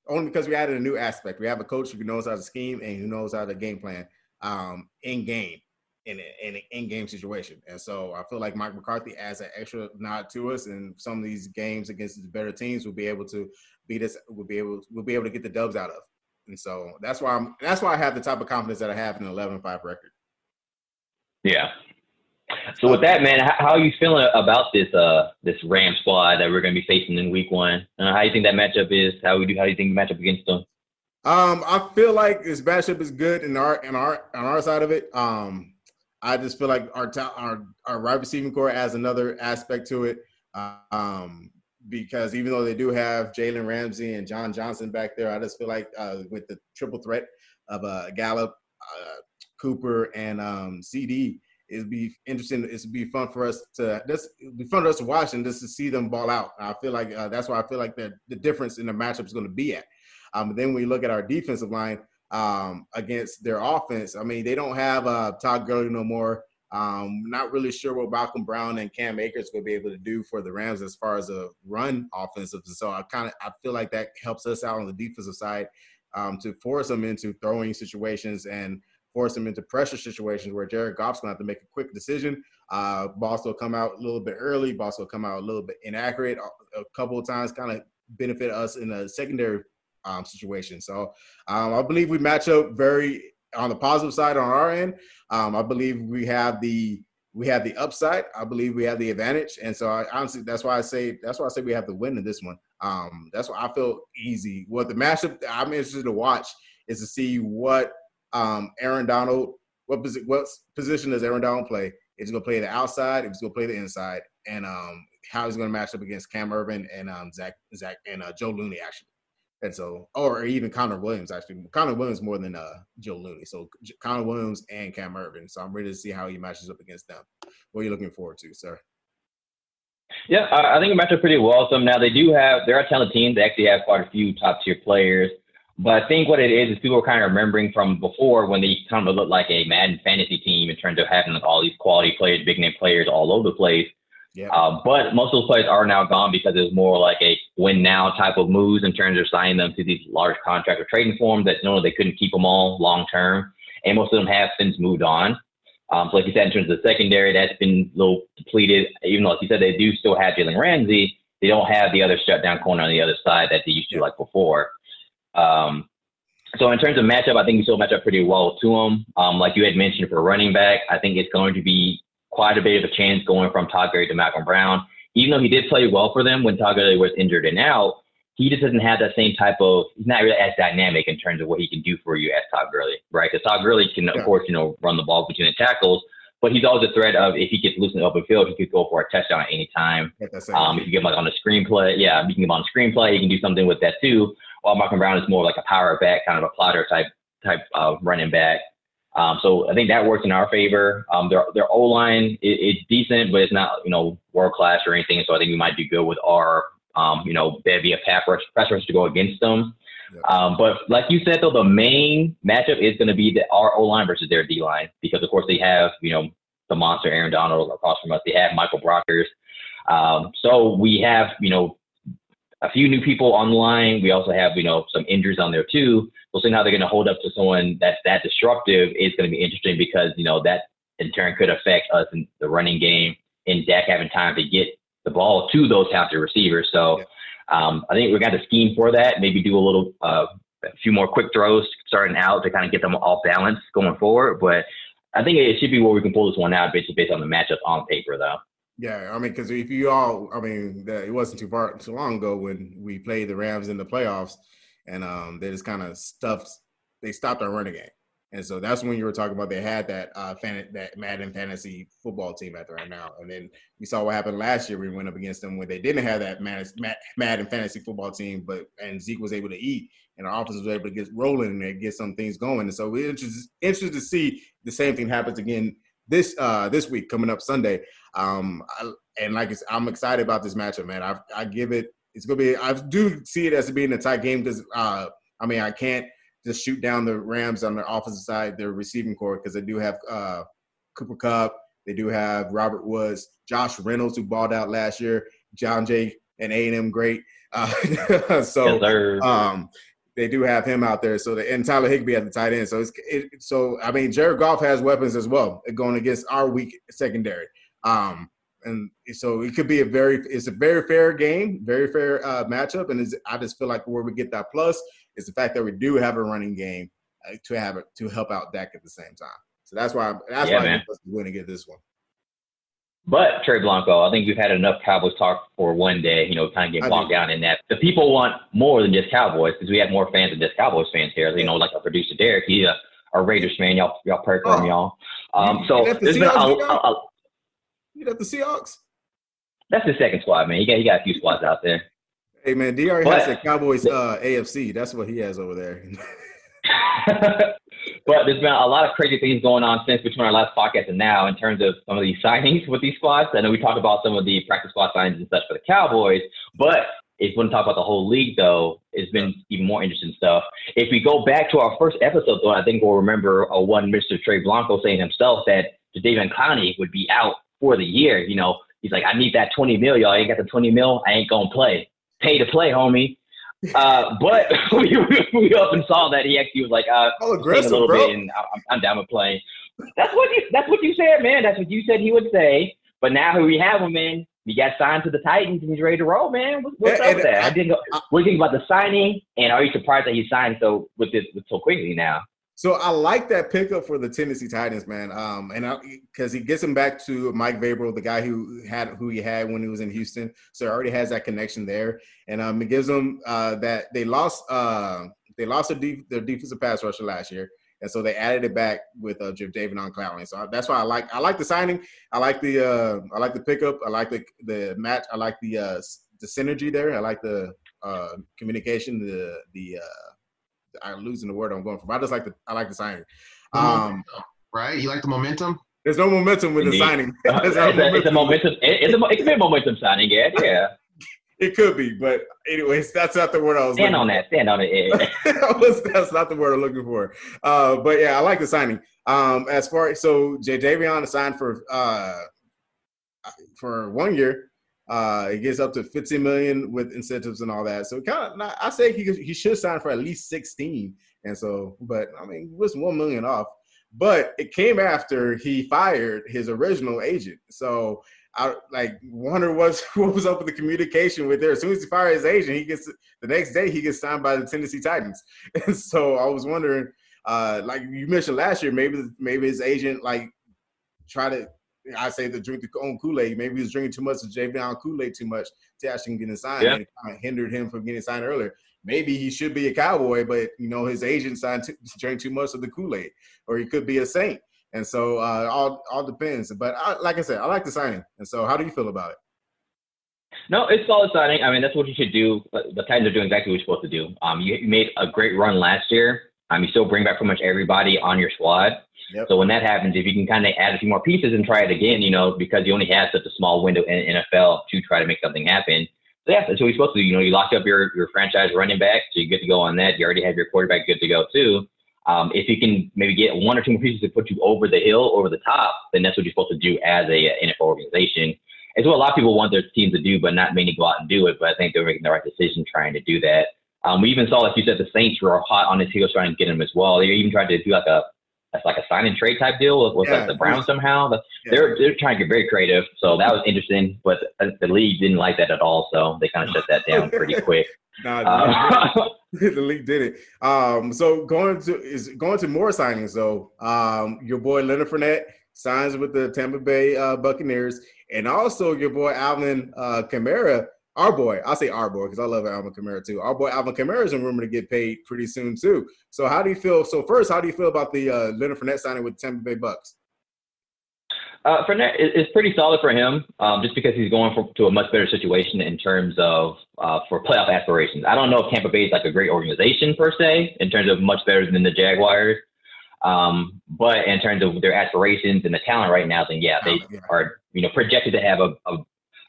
only because we added a new aspect. We have a coach who knows how to scheme and who knows how to game plan um, in game in an in-game situation. And so I feel like Mike McCarthy adds an extra nod to us, and some of these games against the better teams will be able to beat us, we'll be able we'll be able to get the dubs out of. And so that's why I'm that's why I have the type of confidence that I have in an 11-5 record. Yeah. So with that, man, how, are you feeling about this uh this Ram squad that we're going to be facing in Week One? Uh, how do you think that matchup is? How we do? How do you think the matchup against them? Um, I feel like this matchup is good in our in our on our side of it. Um, I just feel like our our our wide receiving corps adds another aspect to it. Um, because even though they do have Jalen Ramsey and John Johnson back there, I just feel like uh, with the triple threat of uh, Gallup, uh, Cooper, and um, CD, it'd be interesting. It'd be fun for us to just be fun for us to watch and just to see them ball out. I feel like uh, that's why I feel like the the difference in the matchup is going to be at. Um, then we look at our defensive line um, against their offense, I mean they don't have uh, Todd Gurley no more. Um, not really sure what Malcolm Brown and Cam Akers will be able to do for the Rams as far as a run offensive. So I kind of I feel like that helps us out on the defensive side um, to force them into throwing situations and force them into pressure situations where Jared Goff's to have to make a quick decision. Uh, Boss will come out a little bit early. Boss will come out a little bit inaccurate a couple of times, kind of benefit us in a secondary um, situation. So um, I believe we match up very on the positive side on our end. Um, I believe we have the we have the upside. I believe we have the advantage, and so I, honestly, that's why I say that's why I say we have the win in this one. Um, that's why I feel easy. What the matchup I'm interested to watch is to see what um, Aaron Donald what, posi- what position does Aaron Donald play? Is he going to play the outside? Is he going to play the inside? And um, how he's going to match up against Cam Erving and um, Zack Zack and uh, Joe Looney actually. And so, or even Connor Williams actually. Connor Williams more than uh, Joe Looney. So Connor Williams and Cam Erving. So I'm ready to see how he matches up against them. What are you looking forward to, sir? Yeah, I think it matches up pretty well. So now they do have they're a talented team. They actually have quite a few top tier players. But I think what it is is people are kind of remembering from before when they kind of looked like a Madden fantasy team in terms of having like all these quality players, big name players all over the place. Yeah. Uh, but most of those players are now gone because it's more like a win now type of moves in terms of signing them to these large contract or trading forms that no, they couldn't keep them all long term. And most of them have since moved on. Um, so like you said, in terms of the secondary, that's been a little depleted. Even though, like you said, they do still have Jalen Ramsey, they don't have the other shutdown corner on the other side that they used to like before. Um, so in terms of matchup, I think we still match up pretty well to them. Um, like you had mentioned for running back, I think it's going to be quite a bit of a chance going from Todd Gurley to Malcolm Brown. Even though he did play well for them when Todd Gurley was injured and out, he just doesn't have that same type of. He's not really as dynamic in terms of what he can do for you as Todd Gurley, right? Because Todd Gurley can, of course, you know, run the ball between the tackles, but he's always a threat of if he gets loose in the open field, he could go for a touchdown at any time. Um, if you get him like on a screenplay, yeah, you can get him on a screenplay. He can do something with that too. While Malcolm Brown is more like a power back, kind of a plotter type type of running back. Um, so I think that works in our favor. Um, their their O line is, decent, but it's not you know world class or anything. So I think we might do good with our um, you know bevy of pass rush, pass rush to go against them. Um, but like you said, though, the main matchup is going to be the our O line versus their D line because of course they have you know the monster Aaron Donald across from us. They have Michael Brockers. Um, so we have you know a few new people online. We also have, you know, some injuries on there too. We'll see how they're going to hold up to someone that's that disruptive is going to be interesting because, you know, that in turn could affect us in the running game and Dak having time to get the ball to those talented receivers. So um, I think we got a scheme for that. Maybe do a little, uh, a few more quick throws starting out to kind of get them off balance going forward. But I think it should be where we can pull this one out based, based on the matchup on paper, though. Yeah, I mean, because if you all, I mean, it wasn't too far too long ago when we played the Rams in the playoffs, and um, they just kind of stuffed, they stopped our running game, and so that's when you were talking about they had that uh, fan, that Madden fantasy football team out there right now, and then we saw what happened last year. We went up against them when they didn't have that Madden, Madden fantasy football team, but and Zeke was able to eat, and our offense was able to get rolling and get some things going, and so we're interested, interested to see the same thing happens again this uh this week coming up Sunday. Um, I, and like I'm excited about this matchup, man. I I give it. It's gonna be. I do see it as being a tight game because uh, I mean I can't just shoot down the Rams on their offensive side, their receiving corps because they do have uh, Cooper Kupp, they do have Robert Woods, Josh Reynolds who balled out last year, John Jay and A and M great. Uh, so yes, um, they do have him out there. So the and Tyler Higbee at the tight end. So it's it, so I mean Jared Goff has weapons as well going against our weak secondary. Um, and so it could be a very it's a very fair game, very fair uh, matchup, and I just feel like where we get that plus is the fact that we do have a running game uh, to have it to help out Dak at the same time. So that's why that's yeah, why man. I'm going to get this one. But Trey Blanco, I think we've had enough Cowboys talk for one day. You know, kind of get bogged down in that. The people want more than just Cowboys because we have more fans than just Cowboys fans here. You know, like our producer Derek, he's a, a Raiders fan. Y'all, y'all pray for him, oh. y'all. Um, so there's been a, a, a, you got the Seahawks. That's the second squad, man. He got he got a few squads out there. Hey man, Dr has the Cowboys uh, AFC. That's what he has over there. but there's been a lot of crazy things going on since between our last podcast and now in terms of some of these signings with these squads. I know we talked about some of the practice squad signings and such for the Cowboys, but if we want to talk about the whole league, though, it's been even more interesting stuff. If we go back to our first episode, though, I think we'll remember a one Mr. Trey Blanco saying himself that Jadeveon Clowney would be out for the year. You know, he's like, I need that 20 mil, y'all. Ain't got the 20 mil, I ain't gonna play. Pay to play, homie. Uh, but we, we up and saw that he actually was like, uh, oh, aggressive, a little bro. bit, and I'm, I'm down with playing. That's what you. That's what you said, man. That's what you said he would say. But now here we have him, man. He got signed to the Titans and he's ready to roll, man. What's, what's yeah, up with that? I, I didn't know. what do you think about the signing? And are you surprised that he signed so with this with so quickly now? So I like that pickup for the Tennessee Titans, man. Um, and because he gets him back to Mike Vrabel, the guy who had who he had when he was in Houston, so he already has that connection there, and um, it gives them uh, that they lost uh, they lost their, def- their defensive pass rusher last year, and so they added it back with uh, Jadeveon Clowney. So that's why I like I like the signing. I like the uh, I like the pickup. I like the the match. I like the uh, the synergy there. I like the uh, communication. The the uh, I'm losing the word I'm going for. But I just like the I like the signing. Um, right? You like the momentum? There's no momentum with Indeed. the signing. Uh, it's, a, momentum. it's, a, momentum. It's a, it could be a momentum signing. Yeah, yeah. it could be, but anyways, that's not the word I was. Stand on for. that. Stand on it. was, that's not the word I'm looking for. Uh, but yeah, I like the signing. Um, as far as so, Jadeveon signed for uh, for one year. Uh, it gets up to 15 million with incentives and all that. So kind of, I say he he should sign for at least 16. And so, but I mean, it was one million off. But it came after he fired his original agent. So I like wonder what's what was up with the communication with there. As soon as he fired his agent, he gets the next day he gets signed by the Tennessee Titans. And so I was wondering, uh, like you mentioned last year, maybe maybe his agent like try to I say the drink the own Kool Aid. Maybe he was drinking too much of Jadeveon Kool Aid too much to actually get signed, yeah. and it kind of hindered him from getting signed earlier. Maybe he should be a cowboy, but you know his agent signed to drink too much of the Kool Aid, or he could be a Saint. And so uh, all all depends. But I, like I said, I like the signing. And so, how do you feel about it? No, it's solid signing. I mean, that's what you should do. The Titans are doing exactly what you're supposed to do. Um, you, you made a great run last year. Um, you still bring back pretty much everybody on your squad. Yep. So when that happens, if you can kind of add a few more pieces and try it again, you know, because you only have such a small window in NFL to try to make something happen. So yeah, that's what you're supposed to do. You know, you lock up your, your franchise running back, so you're good to go on that. You already have your quarterback good to go too. Um, if you can maybe get one or two more pieces to put you over the hill, over the top, then that's what you're supposed to do as a, a NFL organization. It's what a lot of people want their teams to do, but not many go out and do it. But I think they're making the right decision trying to do that. Um, we even saw, like you said, the Saints were hot on his heels trying to get him as well. They even tried to do like a that's like a sign and trade type deal with, with yeah, like the Browns somehow. yeah. They're they're trying to get very creative, so that was interesting. But the league didn't like that at all, so they kind of shut that down pretty quick. nah, um, the league did it. Um, so going to is going to more signings though. Um, your boy Leonard Fournette signs with the Tampa Bay uh, Buccaneers, and also your boy Alvin uh, Kamara our boy, I'll say our boy because I love Alvin Kamara too. Our boy Alvin Kamara is in rumor to get paid pretty soon too. So how do you feel? So first, how do you feel about the uh, Leonard Fournette signing with Tampa Bay Bucks? Uh, Fournette is pretty solid for him, um, just because he's going for, to a much better situation in terms of uh, for playoff aspirations. I don't know if Tampa Bay is like a great organization per se, in terms of much better than the Jaguars. Um, but in terms of their aspirations and the talent right now, then yeah, they are you know projected to have a, a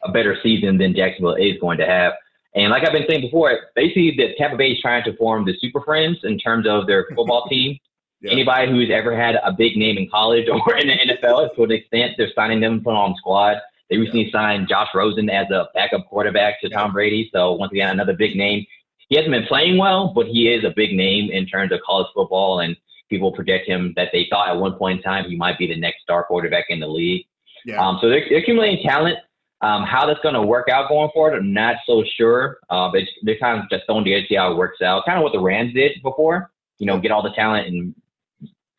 a better season than Jacksonville is going to have. And like I've been saying before, basically see that Tampa Bay is trying to form the Super Friends in terms of their football team. Yeah. Anybody who's ever had a big name in college or in the NFL, to an extent, they're signing them put on squad. They recently yeah. signed Josh Rosen as a backup quarterback to yeah. Tom Brady. So once again, another big name. He hasn't been playing well, but he is a big name in terms of college football, and people project him that they thought at one point in time he might be the next star quarterback in the league. Yeah. Um, so they're, they're accumulating talent. Um, how that's going to work out going forward, I'm not so sure. Uh, but they're kind of just throwing together to see how it works out. Kind of what the Rams did before, you know, get all the talent and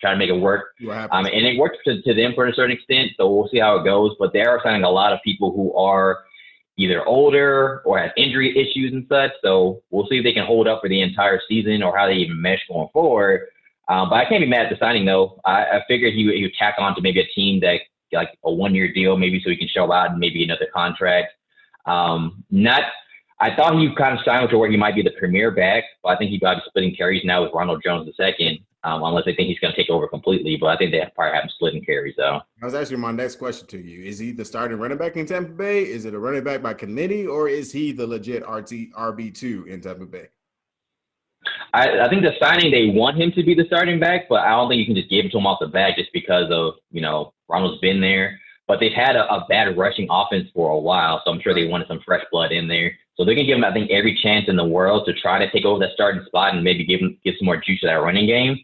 try to make it work. Um, and it worked to, to them for a certain extent. So we'll see how it goes. But they are signing a lot of people who are either older or have injury issues and such. So we'll see if they can hold up for the entire season or how they even mesh going forward. Um, but I can't be mad at the signing though. I, I figured he, he would tack on to maybe a team that like a one year deal, maybe so he can show out and maybe another contract. Um, not, I thought he kind of signed to where he might be the premier back, but I think he got splitting carries now with Ronald Jones II, um, unless they think he's going to take over completely. But I think they probably have him splitting carries though. I was actually my next question to you: Is he the starting running back in Tampa Bay? Is it a running back by committee, or is he the legit RT RB two in Tampa Bay? I, I, think the signing they want him to be the starting back, but I don't think you can just give it to him off the bat just because of you know Ronald's been there. But they've had a, a bad rushing offense for a while, so I'm sure they wanted some fresh blood in there. So they're gonna give him, I think, every chance in the world to try to take over that starting spot and maybe give him give some more juice to that running game.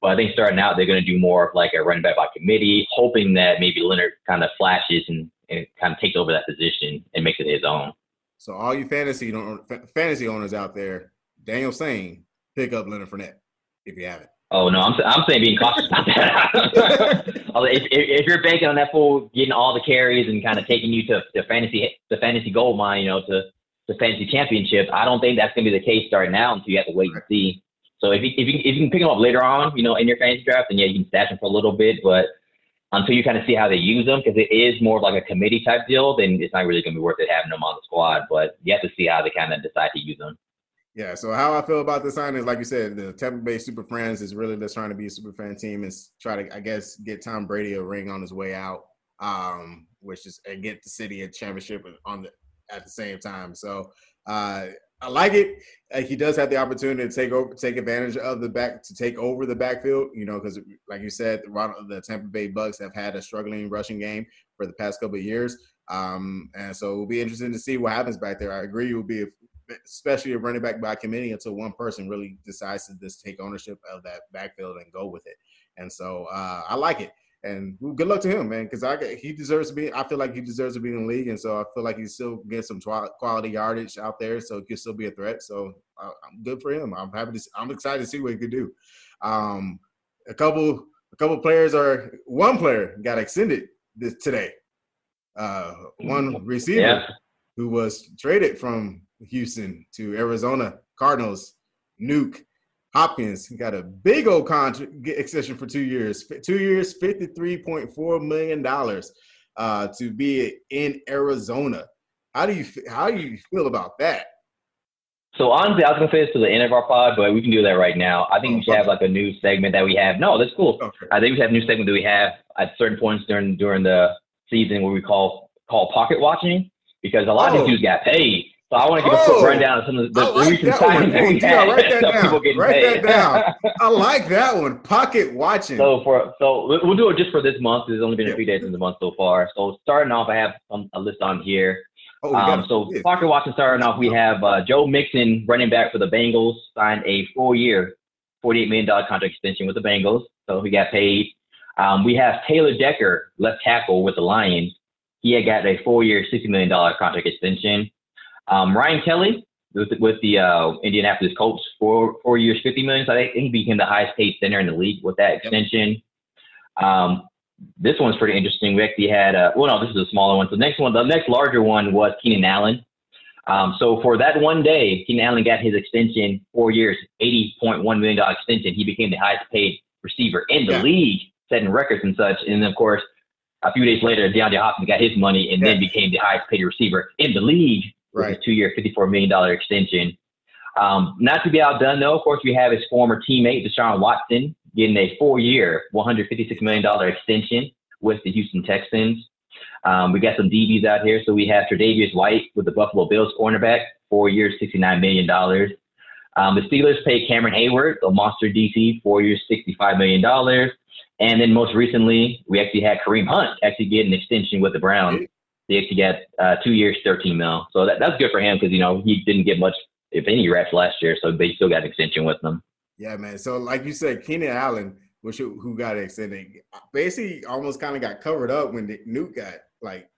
But I think starting out, they're gonna do more of like a running back by committee, hoping that maybe Leonard kind of flashes and, and kind of takes over that position and makes it his own. So all you fantasy fantasy owners out there, Daniel saying pick up Leonard Fournette if you haven't. Oh no, I'm I'm saying being cautious about that. if, if, you're banking on that fool getting all the carries and kind of taking you to the fantasy the fantasy gold mine, you know, to the fantasy championship, I don't think that's going to be the case starting now until you have to wait and see. So if you, if you if you can pick him up later on, you know, in your fantasy draft, then yeah, you can stash him for a little bit, but until you kind of see how they use them, because it is more of like a committee type deal, then it's not really going to be worth it having them on the squad. But you have to see how they kind of decide to use them. Yeah, so how I feel about the signing is like you said, the Tampa Bay Super Friends is really just trying to be a super fan team and try to, I guess, get Tom Brady a ring on his way out, um, which is and get the city a championship on the at the same time. So uh, I like it. Uh, he does have the opportunity to take over, take advantage of the back to take over the backfield. You know, because like you said, the Tampa Bay Bucks have had a struggling rushing game for the past couple of years. Um, and so it will be interesting to see what happens back there. I agree, it will be especially a running back by committee until one person really decides to just take ownership of that backfield and go with it. And so uh, I like it. And good luck to him, man, because I he deserves to be. I feel like he deserves to be in the league, and so I feel like he still gets some quality yardage out there, so he can still be a threat. So uh, I'm good for him. I'm happy to. See, I'm excited to see what he could do. Um, a couple, a couple players are. One player got extended this today. Uh, one receiver yeah. who was traded from Houston to Arizona Cardinals. Nuk Hopkins got a big old contract extension for two years. Two years, fifty-three point four million dollars uh, to be in Arizona. How do you how do you feel about that? So honestly, I was gonna say this to the end of our pod, but we can do that right now. I think oh, we should okay. have like a new segment that we have. No, that's cool. Okay. I think we have a new segment that we have at certain points during during the season where we call call pocket watching because a lot oh. of these dudes got paid. So I want to give oh, a quick oh, rundown of some of the, the like recent times that we had. Write that down. Write paid. that down. I like that one. Pocket watching. So for so we'll do it just for this month. There's only been a few days in the month so far. So starting off, I have some, a list on here. Oh, um, so pocket watching starting off, we have uh, Joe Mixon, running back for the Bengals, signed a four-year, $48 million contract extension with the Bengals. So he got paid. Um, we have Taylor Decker, left tackle with the Lions. He had got a four-year, $60 million contract extension. Um, Ryan Kelly with, with the uh, Indianapolis Colts, for four years, fifty million. So I think he became the highest paid center in the league with that extension. Um, this one's pretty interesting. We actually had, uh, well, no, this is a smaller one. So the next one, the next larger one was Keenan Allen. Um, so for that one day, Keenan Allen got his extension, four years, $80.1 million extension. He became the highest paid receiver in the yeah. league, setting records and such. And then, of course, a few days later, DeAndre Hopkins got his money and yeah. then became the highest paid receiver in the league right. two year, $54 million extension. Um, not to be outdone, though, of course, we have his former teammate, Deshaun Watson, getting a four year, $156 million extension with the Houston Texans. Um, we got some DBs out here. So we have Tre'Davious White with the Buffalo Bills cornerback, four years, $69 million. Um, the Steelers paid Cameron Heyward, a monster DC, four years, $65 million. And then most recently, we actually had Kareem Hunt actually get an extension with the Browns they actually got uh, two years, 13 mil. So that, that's good for him because, you know, he didn't get much, if any, reps last year. So they still got an extension with them. Yeah, man. So, like you said, Keenan Allen, which who got extended, basically almost kind of got covered up when the Nuk got like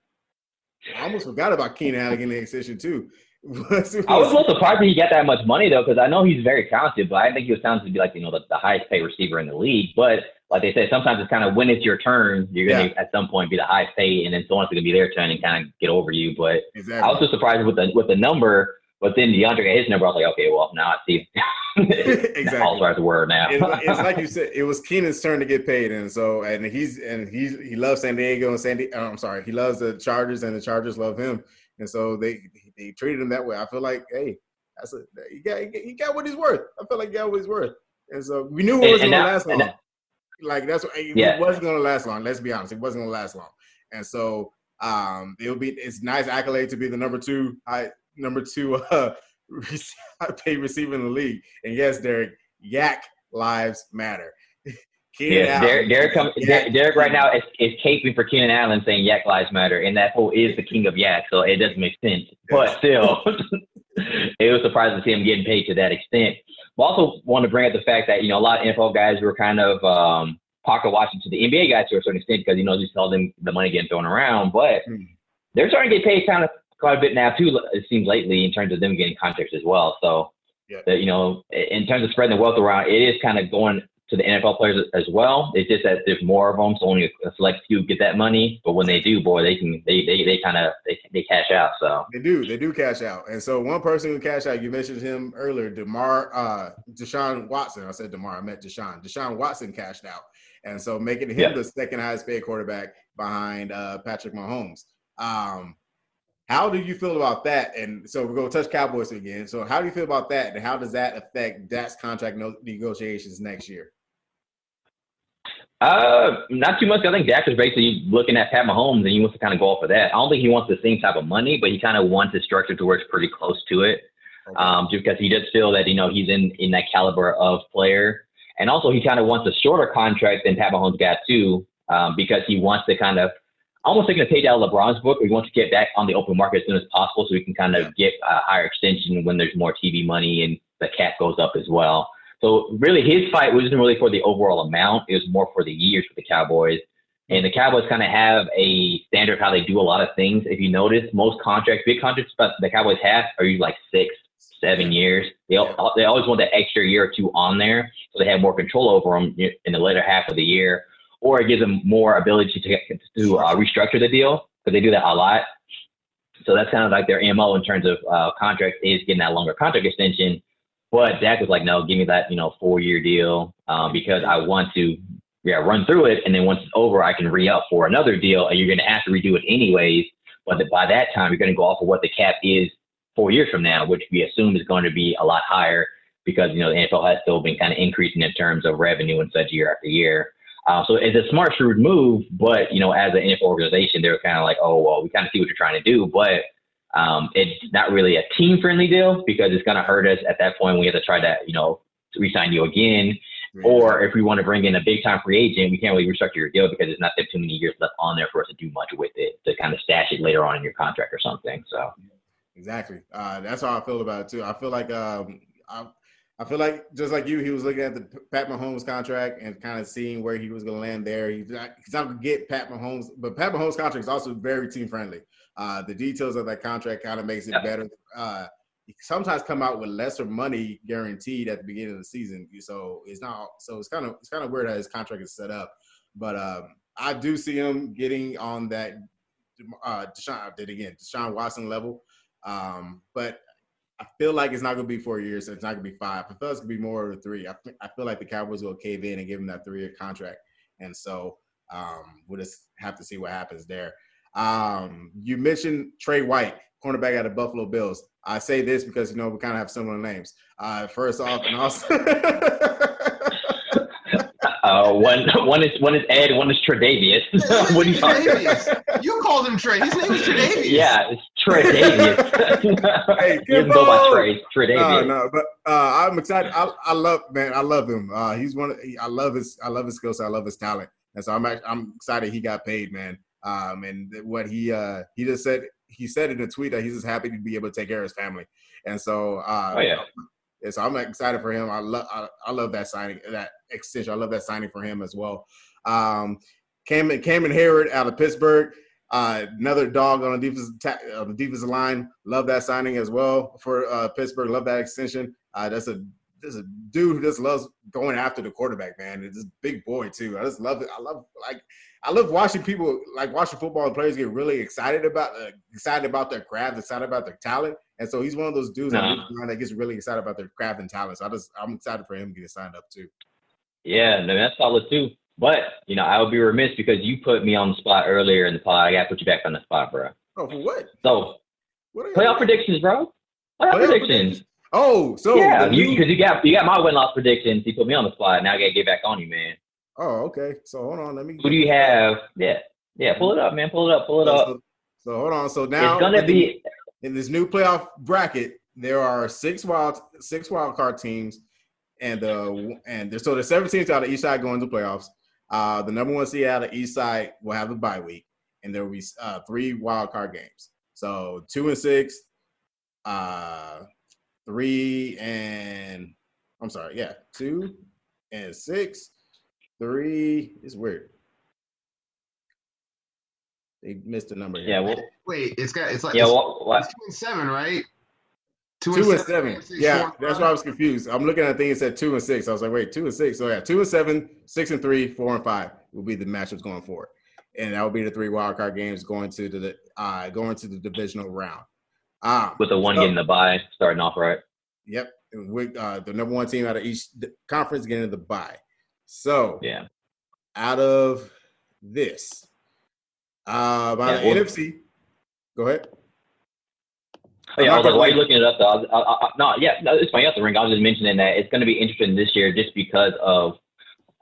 I almost forgot about Keenan Allen getting the extension too. I was a little surprised that he got that much money though, because I know he's very talented, but I think he was talented to be like you know the, the highest paid receiver in the league. But like they said, sometimes it's kind of when it's your turn, you're gonna yeah. at some point be the highest paid, and then someone's gonna be their turn and kind of get over you. But exactly. I was just surprised with the with the number. But then DeAndre got his number. I was like, okay, well now I see. exactly. All stars word now. it's, it's, like you said, it was Keenan's turn to get paid, and so and he's and he's he loves San Diego and San. Diego, uh, I'm sorry, he loves the Chargers, and the Chargers love him, and so they they treated him that way. I feel like, hey, that's a he got he got what he's worth. I feel like he got what he's worth, and so we knew it wasn't gonna last long. Like that's what yeah. it wasn't gonna last long. Let's be honest, it wasn't gonna last long, and so um, it'll be it's nice accolade to be the number two high number two uh, paid receiver in the league. And yes, Derek, Yak lives matter. Keenan yeah, Derek, Derek, come, Derek, Derek, right now is, is caping for Keenan Allen saying Yak lives matter, and that whole is the king of Yak, so it doesn't make sense. But still, it was surprising to see him getting paid to that extent. I also want to bring up the fact that you know a lot of NFL guys were kind of um, pocket watching to the NBA guys to a certain extent because you know you saw them the money getting thrown around, but mm. they're starting to get paid kind of quite a bit now too. It seems lately in terms of them getting contracts as well. So, yeah. the, you know, in terms of spreading the wealth around, it is kind of going to the NFL players as well. It's just that there's more of them, so only a select few get that money. But when they do, boy, they can they they, they kind of they, they cash out. So they do they do cash out. And so one person who cash out, you mentioned him earlier, Demar uh, Deshaun Watson. I said Demar, I meant Deshaun. Deshaun Watson cashed out, and so making him yeah. the second highest paid quarterback behind uh, Patrick Mahomes. Um, how do you feel about that? And so we're going to touch Cowboys again. So how do you feel about that? And how does that affect Dak's contract negotiations next year? Uh, not too much. I think Dak is basically looking at Pat Mahomes and he wants to kind of go off of that. I don't think he wants the same type of money, but he kind of wants it structured to it's pretty close to it. Okay. Um, just because he does feel that, you know, he's in, in that caliber of player. And also he kind of wants a shorter contract than Pat Mahomes got too, um, because he wants to kind of – almost taking a page out of LeBron's book. We want to get back on the open market as soon as possible so we can kind of get a higher extension when there's more TV money and the cap goes up as well. So really his fight wasn't really for the overall amount. It was more for the years for the Cowboys. And the Cowboys kind of have a standard of how they do a lot of things. If you notice, most contracts, big contracts, but the Cowboys have are usually like six, seven years. They they always want that extra year or two on there, so they have more control over them in the later half of the year or it gives them more ability to, to uh, restructure the deal because they do that a lot. So that's kind of like their MO in terms of uh, contracts is getting that longer contract extension. But Dak was like, no, give me that, you know, four year deal uh, because I want to yeah, run through it. And then once it's over, I can re up for another deal and you're going to have to redo it anyways. But by that time, you're going to go off of what the cap is four years from now, which we assume is going to be a lot higher because, you know, the NFL has still been kind of increasing in terms of revenue and such year after year. Uh, so it's a smart, shrewd move, but you know, as an NFL organization, they're kind of like, oh well, we kind of see what you're trying to do, but um, it's not really a team-friendly deal because it's going to hurt us at that point. We have to try to, you know, resign you again, or if we want to bring in a big-time free agent, we can't really restructure your deal because there's not that too many years left on there for us to do much with it to kind of stash it later on in your contract or something. So. Exactly. Uh, that's how I feel about it too. I feel like um, I, I feel like just like you, he was looking at the Pat Mahomes contract and kind of seeing where he was going to land there. He's not, he's not going to get Pat Mahomes, but Pat Mahomes' contract is also very team friendly. Uh, the details of that contract kind of makes it yeah. better. Uh, sometimes come out with lesser money guaranteed at the beginning of the season, so it's not. So it's kind of it's kind of weird how his contract is set up. But um, I do see him getting on that uh, Deshaun did again Deshaun Watson level. Um, but I feel like it's not going to be four years. So it's not going to be five. I feel it's going to be more of three. I, I feel like the Cowboys will cave in and give him that three-year contract. And so um, we'll just have to see what happens there. Um, you mentioned Trey White, cornerback out of Buffalo Bills. I say this because you know we kind of have similar names. Uh, first off, and also Uh, one one is one is Ed, one is Tre'Davious. what are you talking about? You called him Trey. His name is Tre'Davious. Yeah, it's Tre'Davious. hey, he doesn't go by Trey. Tre'Davious. No, no, but uh, I'm excited. I, I love man. I love him. Uh, he's one. Of, I love his. I love his skill set. I love his talent. And so I'm I'm excited he got paid, man. Um, and what he uh he just said he said in a tweet that he's just happy to be able to take care of his family. And so uh, oh yeah. Yeah, so I'm excited for him. I love I, I, love that signing, that extension. I love that signing for him as well. Um, Cameron Cameron Heyward out of Pittsburgh. Uh, another dog on the defensive ta- uh, the defensive line. Love that signing as well for uh, Pittsburgh. Love that extension. Uh, that's a there's a dude who just loves going after the quarterback, man. It's this big boy too. I just love it. I love like I love watching people like watching football players get really excited about uh, excited about their craft, excited about their talent. And so he's one of those dudes nah. that gets really excited about their craft and talent. So I just I'm excited for him getting signed up too. Yeah, no, that's solid too. But you know, I would be remiss because you put me on the spot earlier in the pod. I got to put you back on the spot, bro. Oh, for what? So, what playoff predictions, bro. Playoff, playoff predictions. predictions. Oh, so yeah, because you, you, got you got my win loss predictions. You put me on the spot. Now I gotta get back on you, man. Oh, okay. So hold on, let me. Who do you have? Yeah, yeah. Pull it up, man. Pull it up. Pull it up. So, so hold on. So now it's gonna be in this new playoff bracket. There are six wild six wild card teams, and uh and there's so there's seven teams out of each side going to playoffs. Uh, the number one seed out of each side will have a bye week, and there will be uh, three wild card games. So two and six, uh, three and I'm sorry, yeah, two and six, three. It's weird. They missed a number. Here. Yeah. Well, wait, it's got it's like yeah. It's, what, what? It's two and seven, right? Two, two and, seven. seven. yeah, that's why I was confused. I'm looking at the thing. It said two and six. I was like, wait, two and six. So yeah, two and seven, six and three, four and five will be the matchups going forward, and that will be the three wild card games going to the uh going to the divisional round. Um, With the one so, getting the bye starting off right. Yep, with uh, the number one team out of each conference getting the bye. So yeah, out of this, uh, by yeah, the well, NFC, go ahead. Oh, yeah, I was like, why are you looking it up though? I, I, I, no, yeah, no, it's. You ring. I was just mentioning that it's going to be interesting this year just because of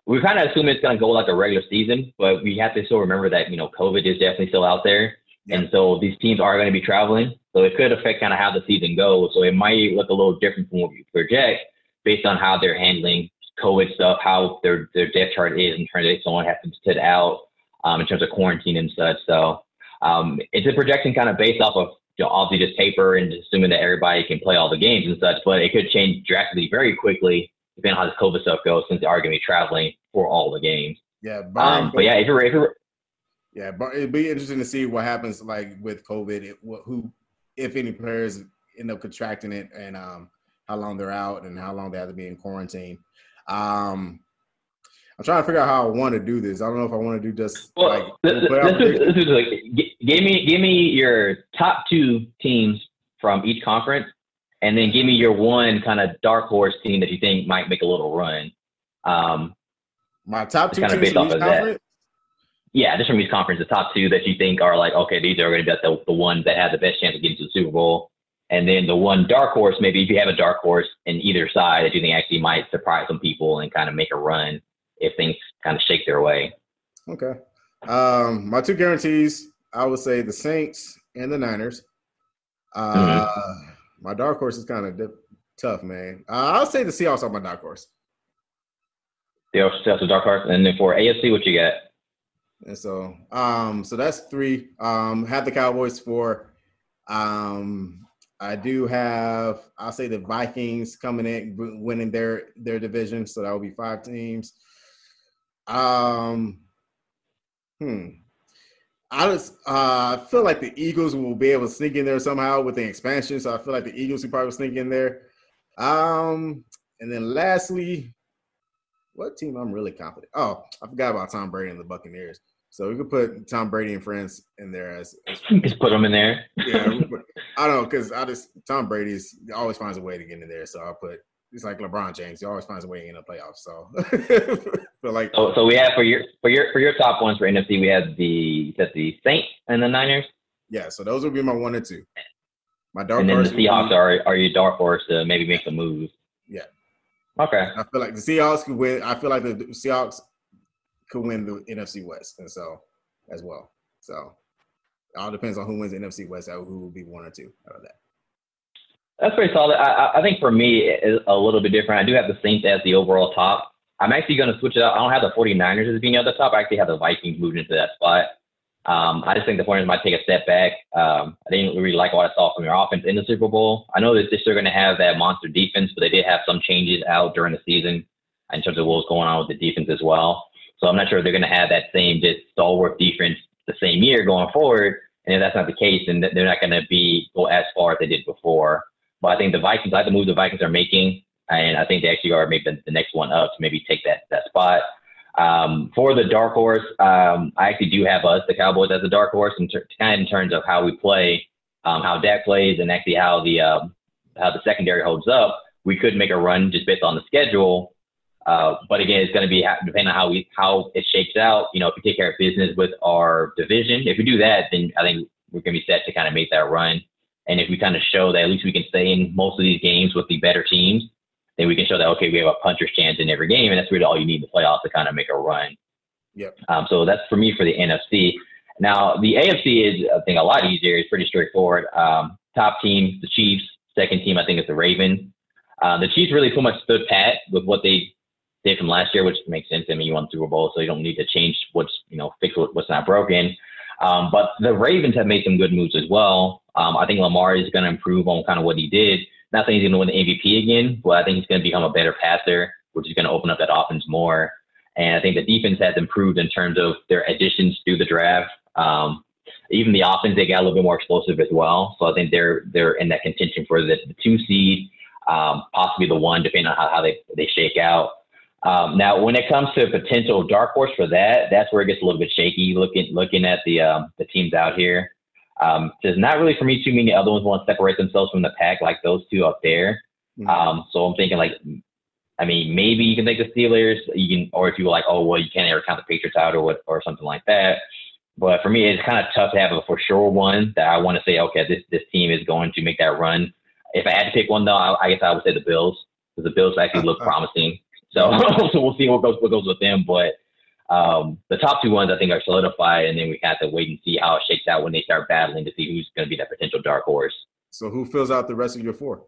we kind of assume it's going to go like a regular season, but we have to still remember that you know COVID is definitely still out there, yeah. and so these teams are going to be traveling, so it could affect kind of how the season goes. So it might look a little different from what we project based on how they're handling COVID stuff, how their their depth chart is in terms of if someone has to sit out um, in terms of quarantine and such. So um, it's a projection kind of based off of you know, obviously just paper and assuming that everybody can play all the games and such, but it could change drastically very quickly depending on how this COVID stuff goes since they are going to be traveling for all the games. Yeah. Um, but yeah, if you're, if you're, yeah, but it'd be interesting to see what happens like with COVID, it, who, if any players end up contracting it and um, how long they're out and how long they have to be in quarantine. Um, I'm trying to figure out how I want to do this. I don't know if I want to do just well, like. This, this, is, this is like, give me give me your top two teams from each conference, and then give me your one kind of dark horse team that you think might make a little run. Um, My top two kind of based off of that. Yeah, just from each conference, the top two that you think are like, okay, these are going to be the, the ones that have the best chance of getting to the Super Bowl. And then the one dark horse, maybe if you have a dark horse in either side that you think actually might surprise some people and kind of make a run if things kind of shake their way. Okay. Um, my two guarantees, I would say the Saints and the Niners. Uh, mm-hmm. My dark horse is kind of dip- tough, man. Uh, I'll say the Seahawks are my dark horse. The Seahawks, a dark horse, and then for AFC, what you got? And so, um, so that's three. Um, have the Cowboys for. Um, I do have. I'll say the Vikings coming in, winning their their division, so that will be five teams. Um, hmm. I just uh, I feel like the Eagles will be able to sneak in there somehow with the expansion. So I feel like the Eagles will probably sneak in there. Um, and then lastly, what team I'm really confident? Oh, I forgot about Tom Brady and the Buccaneers. So we could put Tom Brady and friends in there as, as just put them in there. yeah, put, I don't know because I just Tom Brady's always finds a way to get in there. So I'll put it's like LeBron James. He always finds a way in the playoffs. So, but like, so, so we have for your for your for your top ones for NFC, we have the that the Saints and the Niners. Yeah, so those would be my one and two. My dark and then horse. the Seahawks be, are are your dark horse to maybe make some moves. Okay. I feel like the Seahawks could win. I feel like the Seahawks could win the NFC West, and so as well. So it all depends on who wins the NFC West. Who will be one or two out of that. That's pretty solid. I, I think for me, it's a little bit different. I do have the Saints as the overall top. I'm actually going to switch it up. I don't have the 49ers as being at the top. I actually have the Vikings moving into that spot. Um, I just think the 49ers might take a step back. Um, I didn't really like what I saw from their offense in the Super Bowl. I know that they're still going to have that monster defense, but they did have some changes out during the season in terms of what was going on with the defense as well. So I'm not sure if they're going to have that same just stalwart defense the same year going forward. And if that's not the case, then they're not going to be go as far as they did before. But I think the Vikings, I like the move the Vikings are making, and I think they actually are maybe the next one up to maybe take that that spot. Um, for the dark horse, um, I actually do have us, the Cowboys, as a dark horse, in ter- in terms of how we play, um, how Dak plays, and actually how the um, how the secondary holds up. We could make a run just based on the schedule, uh, but again, it's going to be depending on how we how it shakes out. You know, if we take care of business with our division, if we do that, then I think we're going to be set to kind of make that run. And if we kind of show that at least we can stay in most of these games with the better teams, then we can show that okay, we have a puncher's chance in every game, and that's really all you need in the playoffs to kind of make a run. Yep. Um, so that's for me for the NFC. Now the AFC is I think a lot easier. It's pretty straightforward. Um, top team, the Chiefs. Second team, I think, is the Ravens. Uh, the Chiefs really pretty much stood pat with what they did from last year, which makes sense. I mean, you won the Super Bowl, so you don't need to change what's you know fix what's not broken. Um, but the Ravens have made some good moves as well. Um, I think Lamar is going to improve on kind of what he did. Not saying he's going to win the MVP again, but I think he's going to become a better passer, which is going to open up that offense more. And I think the defense has improved in terms of their additions through the draft. Um, even the offense, they got a little bit more explosive as well. So I think they're they're in that contention for the, the two seed, um, possibly the one, depending on how, how they, they shake out. Um, now, when it comes to potential dark horse for that, that's where it gets a little bit shaky. Looking looking at the um, the teams out here, um, there's not really for me too many other ones want to separate themselves from the pack like those two up there. Mm-hmm. Um, so I'm thinking like, I mean, maybe you can take the Steelers, you can, or if you were like, oh well, you can't ever count the Patriots out or what or something like that. But for me, it's kind of tough to have a for sure one that I want to say, okay, this this team is going to make that run. If I had to pick one though, I, I guess I would say the Bills because the Bills actually look promising. So, so we'll see what goes what goes with them. But um, the top two ones I think are solidified, and then we have to wait and see how it shakes out when they start battling to see who's going to be that potential dark horse. So who fills out the rest of your four?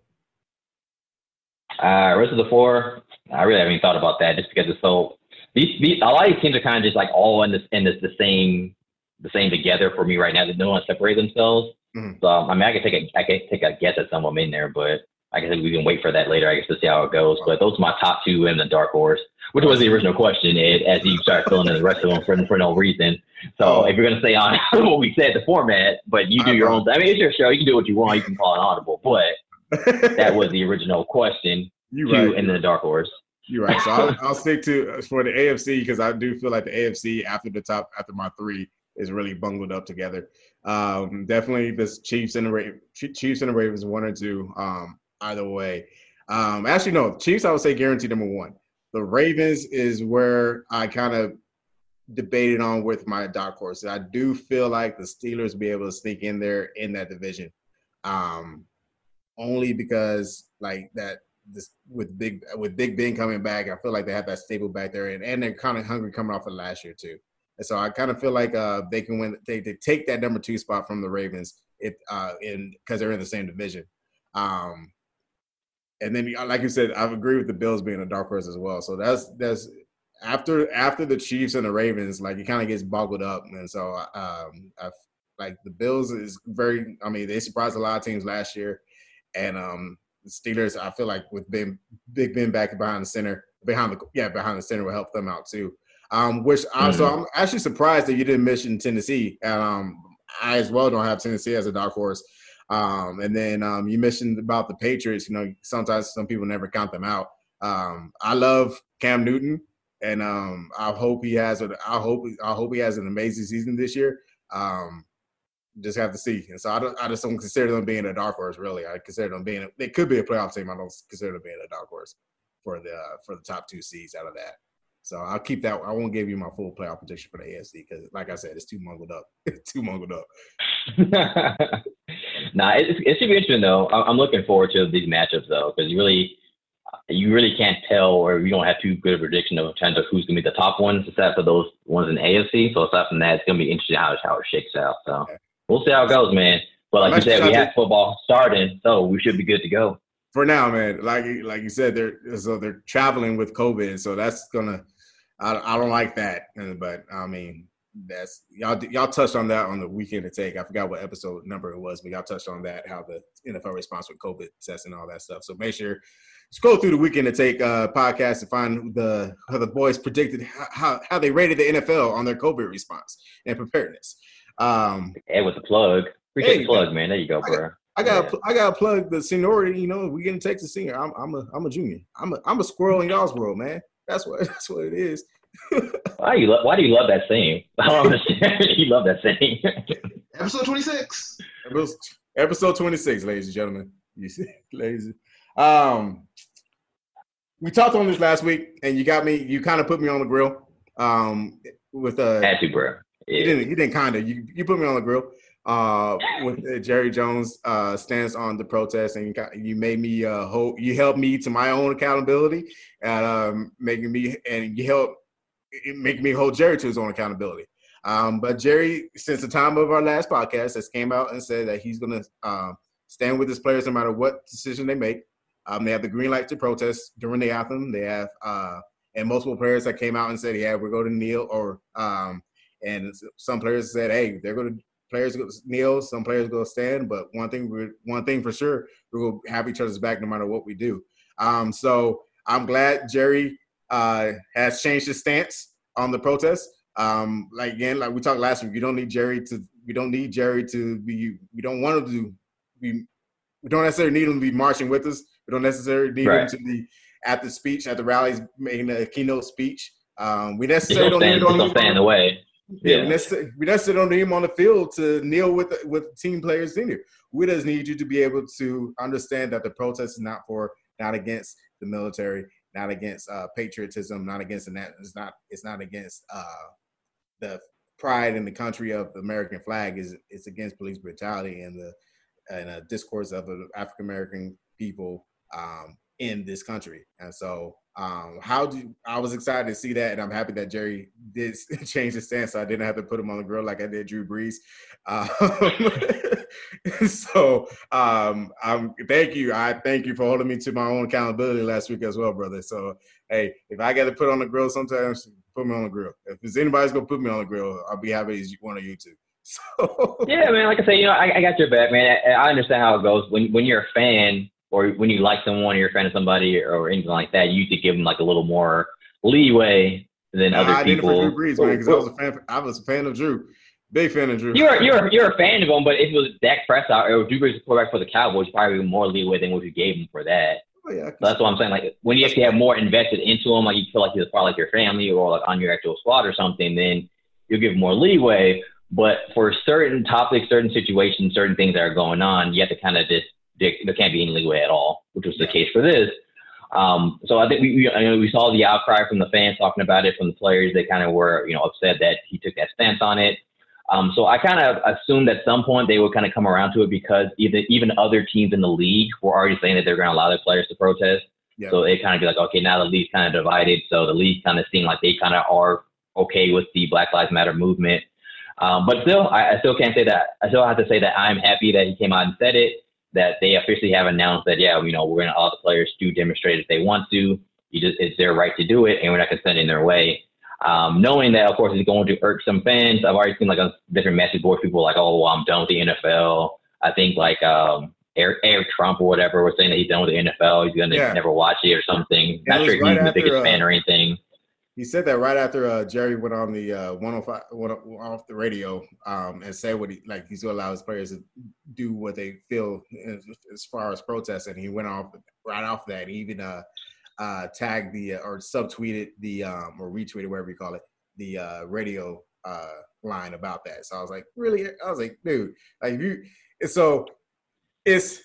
Uh, rest of the four, I really haven't even thought about that just because it's so. These, these a lot of these teams are kind of just like all in this in this the same the same together for me right now. That no one separate themselves. Mm-hmm. So I mean, I can take a I can take a guess at some of them in there, but I guess we can wait for that later. I guess to see how it goes. But those are my top two and the dark horse, which was the original question, Ed. As you start filling in the rest of them for for no reason. So if you're gonna stay on what we said, the format, but you do your own. I mean, it's your show. You can do what you want. You can call it audible, but that was the original question. You two right. and the dark horse. You're right. So I'll, I'll stick to for the AFC because I do feel like the AFC after the top after my three is really bungled up together. Um, definitely the Chiefs and the Ra- Chiefs and the Ravens one or two. Um, either way. Um, actually, no, Chiefs, I would say guaranteed number one. The Ravens is where I kind of debated on with my dark horse. I do feel like the Steelers be able to sneak in there in that division, um, only because like that this with big with Big Ben coming back, I feel like they have that stable back there, and, and they're kind of hungry coming off of last year too. And so I kind of feel like uh, they can win. They, they take that number two spot from the Ravens if uh, in because they're in the same division. Um, and then like you said, I agree with the Bills being a dark horse as well. So that's that's after after the Chiefs and the Ravens, like it kind of gets boggled up, and so um, I like the Bills is very. I mean, they surprised a lot of teams last year, and um, the Steelers. I feel like with Ben, Big Ben back behind the center, behind the yeah behind the center will help them out too. Um, which mm-hmm. so I'm actually surprised that you didn't mention Tennessee. Um, I as well don't have Tennessee as a dark horse. Um, and then um, you mentioned about the Patriots. You know, sometimes some people never count them out. Um, I love Cam Newton, and um, I hope he has. I hope I hope he has an amazing season this year. Um, just have to see. And so I, don't, I just don't consider them being a dark horse. Really, I consider them being. A, they could be a playoff team. I don't consider them being a dark horse for the uh, for the top two seeds out of that. So I'll keep that. I won't give you my full playoff prediction for the AFC because, like I said, it's too mungled up. It's too mungled up. nah, it, it should be interesting though. I'm looking forward to these matchups though because you really, you really can't tell or you don't have too good a prediction of terms of who's gonna be the top ones except for those ones in AFC. So aside from that, it's gonna be interesting how it, how it shakes out. So we'll see how it goes, man. But like you said, we have football starting, so we should be good to go. For now, man. Like like you said, they're so they're traveling with COVID, so that's gonna I, I don't like that. But I mean, that's y'all y'all touched on that on the weekend to take. I forgot what episode number it was, but y'all touched on that how the NFL response with COVID tests and all that stuff. So make sure scroll through the weekend to take uh, podcast to find the how the boys predicted how how they rated the NFL on their COVID response and preparedness. Um, and with the plug, appreciate hey, the plug, man. There you go, bro. I got yeah. I got to plug the seniority. You know, we getting Texas senior. I'm I'm a I'm a junior. I'm a I'm a squirrel in y'all's world, man. That's what that's what it is. why do you lo- Why do you love that saying? I don't understand. you love that saying. episode twenty six. Episode twenty six, ladies and gentlemen. You see, ladies. Um, we talked on this last week, and you got me. You kind of put me on the grill. Um, with uh, had to, bro. Yeah. You didn't. You didn't kind of. You you put me on the grill uh, with uh, Jerry Jones' uh, stance on the protest, and you, you made me uh, hold, you helped me to my own accountability, and um, making me and you help make me hold Jerry to his own accountability. Um, but Jerry, since the time of our last podcast, has came out and said that he's going to uh, stand with his players no matter what decision they make. Um, they have the green light to protest during the anthem. They have uh, and multiple players that came out and said, "Yeah, we're going to kneel," or um, and some players said, "Hey, they're going to players go kneel, some players go stand, but one thing we one thing for sure, we will have each other's back no matter what we do. Um, so I'm glad Jerry uh, has changed his stance on the protest. Um, like again, like we talked last week, you don't need Jerry to we don't need Jerry to be we don't want him to be we don't necessarily need him to be marching with us. We don't necessarily need right. him to be at the speech, at the rallies, making a keynote speech. Um, we necessarily don't stand, need him to stand the way. Yeah, yeah. We, necessarily, we necessarily don't need him on the field to kneel with with team players senior. We just need you to be able to understand that the protest is not for, not against the military, not against uh, patriotism, not against the it's not it's not against uh, the pride in the country of the American flag. Is it's against police brutality and the and a discourse of African American people um, in this country. And so um, how do I was excited to see that, and I'm happy that Jerry did change his stance, so I didn't have to put him on the grill like I did Drew Brees. Um, so um, I'm thank you. I thank you for holding me to my own accountability last week as well, brother. So hey, if I got to put on the grill, sometimes put me on the grill. If there's anybody's gonna put me on the grill, I'll be happy as one of you two. So. Yeah, man. Like I say, you know, I, I got your back, man. I, I understand how it goes. When when you're a fan, or when you like someone, or you're a fan of somebody, or anything like that, you could give them like a little more leeway than other I people. I did for Drew Brees, man, because I was a fan. I was a fan of Drew. Big fan of Drew. You're you're you're a fan of him, but if it was Dak Prescott or Drew Brees quarterback for the Cowboys, probably more leeway than what you gave him for that. Oh, yeah, so that's what I'm saying. Like when you actually have more invested into him, like you feel like he's part of like your family or like on your actual squad or something, then you'll give more leeway. But for certain topics, certain situations, certain things that are going on, you have to kind of just there, can't be any leeway at all, which was the case for this. Um, so I think we, we, I know we saw the outcry from the fans talking about it, from the players. They kind of were, you know, upset that he took that stance on it. Um, so I kind of assumed at some point they would kind of come around to it because even even other teams in the league were already saying that they're going to allow their players to protest. So it kind of be like, okay, now the league's kind of divided. So the league kind of seemed like they kind of are okay with the Black Lives Matter movement. Um, but still, I, I still can't say that. I still have to say that I'm happy that he came out and said it that they officially have announced that, yeah, you know, we're going to allow the players to demonstrate if they want to. You just, it's their right to do it, and we're not going to send in their way. Um, knowing that, of course, it's going to irk some fans. I've already seen like on different message boards, people like, oh, well, I'm done with the NFL. I think like um, Eric, Eric Trump or whatever was saying that he's done with the NFL. He's going to yeah. never watch it or something. Not sure right he's the biggest uh, fan or anything he said that right after uh, Jerry went on the uh, 105 went off the radio um, and said what he like he's going to allow his players to do what they feel as, as far as protests and he went off right off that. He even uh, uh, tagged the uh, or subtweeted the um, or retweeted whatever you call it the uh, radio uh, line about that. So I was like really? I was like dude like you so it's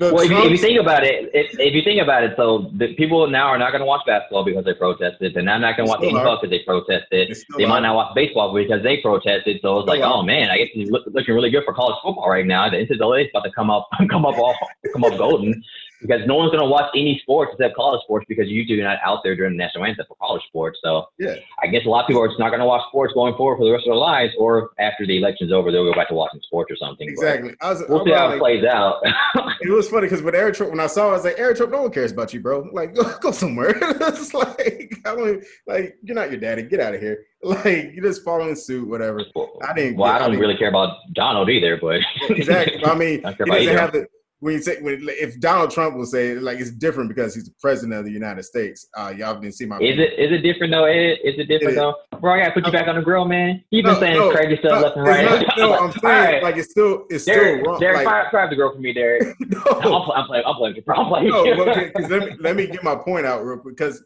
well, if you, if you, think about it, if, if, you think about it, so the people now are not going to watch basketball because they protested. They're now not going to watch NFL because they protested. They might not watch baseball because they protested. So it's like, oh man, I guess it's looking really good for college football right now. The NCAA is about to come up, come up off, come up golden because no one's going to watch any sports except college sports because you two are not out there during the national anthem for college sports. So yeah, I guess a lot of people are just not going to watch sports going forward for the rest of their lives, or after the election's over, they'll go back to watching sports or something. Exactly. Was, we'll see how like, it plays out. it was funny because when Eric Trump, when I saw, it, I was like, Eric Trump, no one cares about you, bro. Like, go, go somewhere. it's like, I don't like, you're not your daddy. Get out of here. Like, you're just following suit, whatever. I didn't. Well, I don't I really care about Donald either, but exactly. I mean, he doesn't have the when you say when, if Donald Trump will say like it's different because he's the president of the United States. Uh, y'all didn't see my. Is it is it different though? Ed? Is it different it though? Bro, I gotta put you back on the grill, man. You've been no, saying no, crazy stuff no, left and right. Not, no, I'm saying right. like it's still it's Derek, still wrong. Derek, like, fire, fire the grill for me, Derek. no, I'm, I'm playing. I'm playing. I'm playing. No, okay, let me let me get my point out real quick because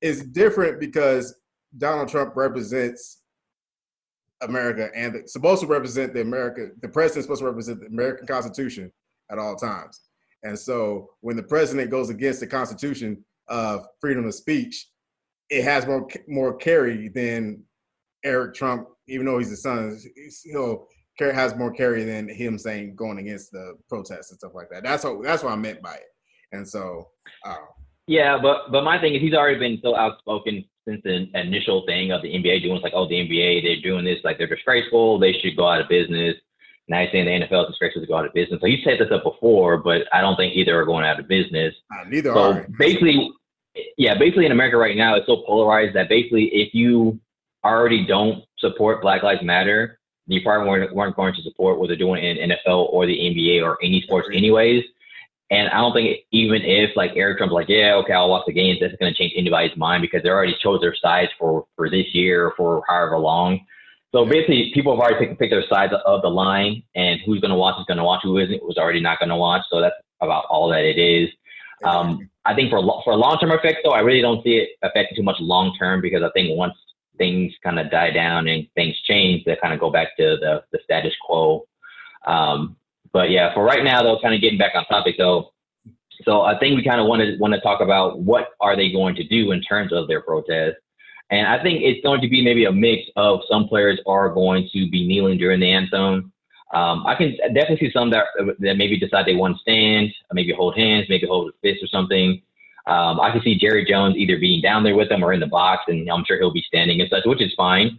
it's different because Donald Trump represents America and the, supposed to represent the America. The president's supposed to represent the American Constitution at all times. And so when the president goes against the Constitution of freedom of speech, it has more more carry than Eric Trump, even though he's the son. He'll has more carry than him saying going against the protests and stuff like that. That's what that's what I meant by it. And so, uh, yeah, but but my thing is he's already been so outspoken since the initial thing of the NBA doing it's like, oh, the NBA they're doing this like they're disgraceful. They should go out of business. Now he's saying the NFL is expected to go out of business. So he said this up before, but I don't think either are going out of business. Uh, neither so are. basically, yeah, basically in America right now, it's so polarized that basically if you already don't support Black Lives Matter, you probably weren't, weren't going to support what they're doing in NFL or the NBA or any sports anyways. And I don't think even if like Eric Trump's like, yeah, okay, I'll watch the games, that's going to change anybody's mind because they already chose their sides for for this year or for however long. So basically, people have already picked, picked their sides of the line, and who's going to watch is going to watch. Who isn't was already not going to watch. So that's about all that it is. Um, I think for for a long term effects, though, I really don't see it affecting too much long term because I think once things kind of die down and things change, they kind of go back to the the status quo. Um, but yeah, for right now, though, kind of getting back on topic though. So I think we kind of want to want to talk about what are they going to do in terms of their protest. And I think it's going to be maybe a mix of some players are going to be kneeling during the anthem. Um, I can definitely see some that that maybe decide they want to stand, maybe hold hands, maybe hold a fist or something. Um, I can see Jerry Jones either being down there with them or in the box, and I'm sure he'll be standing and such, which is fine.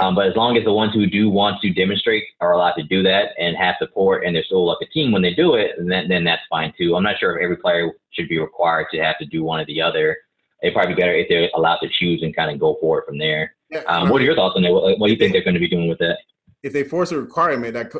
Um, but as long as the ones who do want to demonstrate are allowed to do that and have support, and they're still like a team when they do it, then then that's fine too. I'm not sure if every player should be required to have to do one or the other it'd probably be better if they're allowed to choose and kind of go for it from there. Yeah, um, what are your thoughts on that? What, what do you think they're going to be doing with that? If they force a requirement, that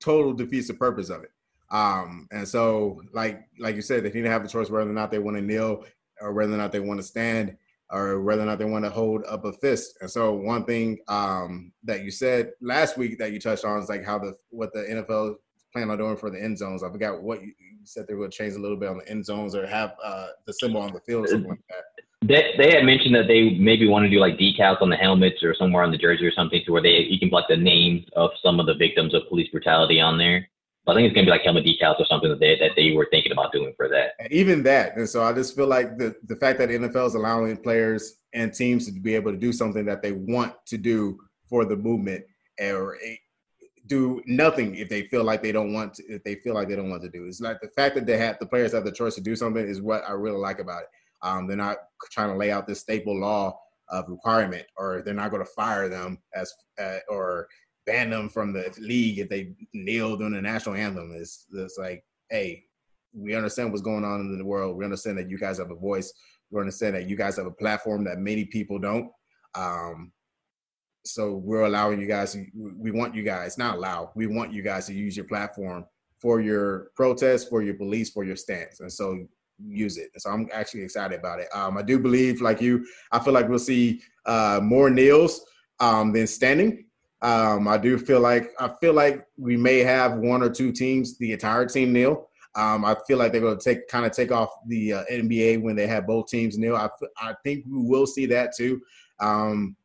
total defeats the purpose of it. Um, and so, like like you said, they need to have a choice whether or not they want to kneel or whether or not they want to stand or whether or not they want to hold up a fist. And so, one thing um, that you said last week that you touched on is like how the what the NFL plan on doing for the end zones. I forgot what you, you said they were going to change a little bit on the end zones or have uh, the symbol on the field or something like that. They, they had mentioned that they maybe want to do like decals on the helmets or somewhere on the jersey or something to where they you can put like the names of some of the victims of police brutality on there. But I think it's gonna be like helmet decals or something that they that they were thinking about doing for that. And even that, and so I just feel like the the fact that the NFL is allowing players and teams to be able to do something that they want to do for the movement or eh, do nothing if they feel like they don't want to if they feel like they don't want to do. It's like the fact that they have the players have the choice to do something is what I really like about it. Um, they're not trying to lay out this staple law of requirement, or they're not going to fire them as uh, or ban them from the league if they kneel during the national anthem. It's, it's like, hey, we understand what's going on in the world. We understand that you guys have a voice. We understand that you guys have a platform that many people don't. Um, so we're allowing you guys. We want you guys not allow. We want you guys to use your platform for your protest, for your beliefs, for your stance. And so use it. So I'm actually excited about it. Um, I do believe, like you, I feel like we'll see uh, more kneels um, than standing. Um, I do feel like I feel like we may have one or two teams, the entire team kneel. Um, I feel like they're going to take kind of take off the uh, NBA when they have both teams kneel. I, I think we will see that too. Um,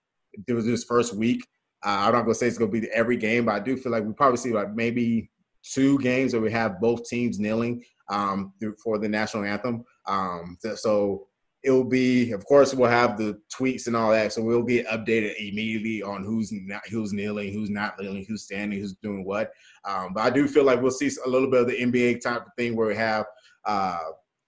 there was this first week. Uh, I'm not going to say it's going to be every game, but I do feel like we probably see like maybe two games where we have both teams kneeling um, for the national anthem. Um, so it will be, of course, we'll have the tweets and all that. So we'll get updated immediately on who's not, who's kneeling, who's not kneeling, who's standing, who's doing what. Um, but I do feel like we'll see a little bit of the NBA type of thing where we have uh,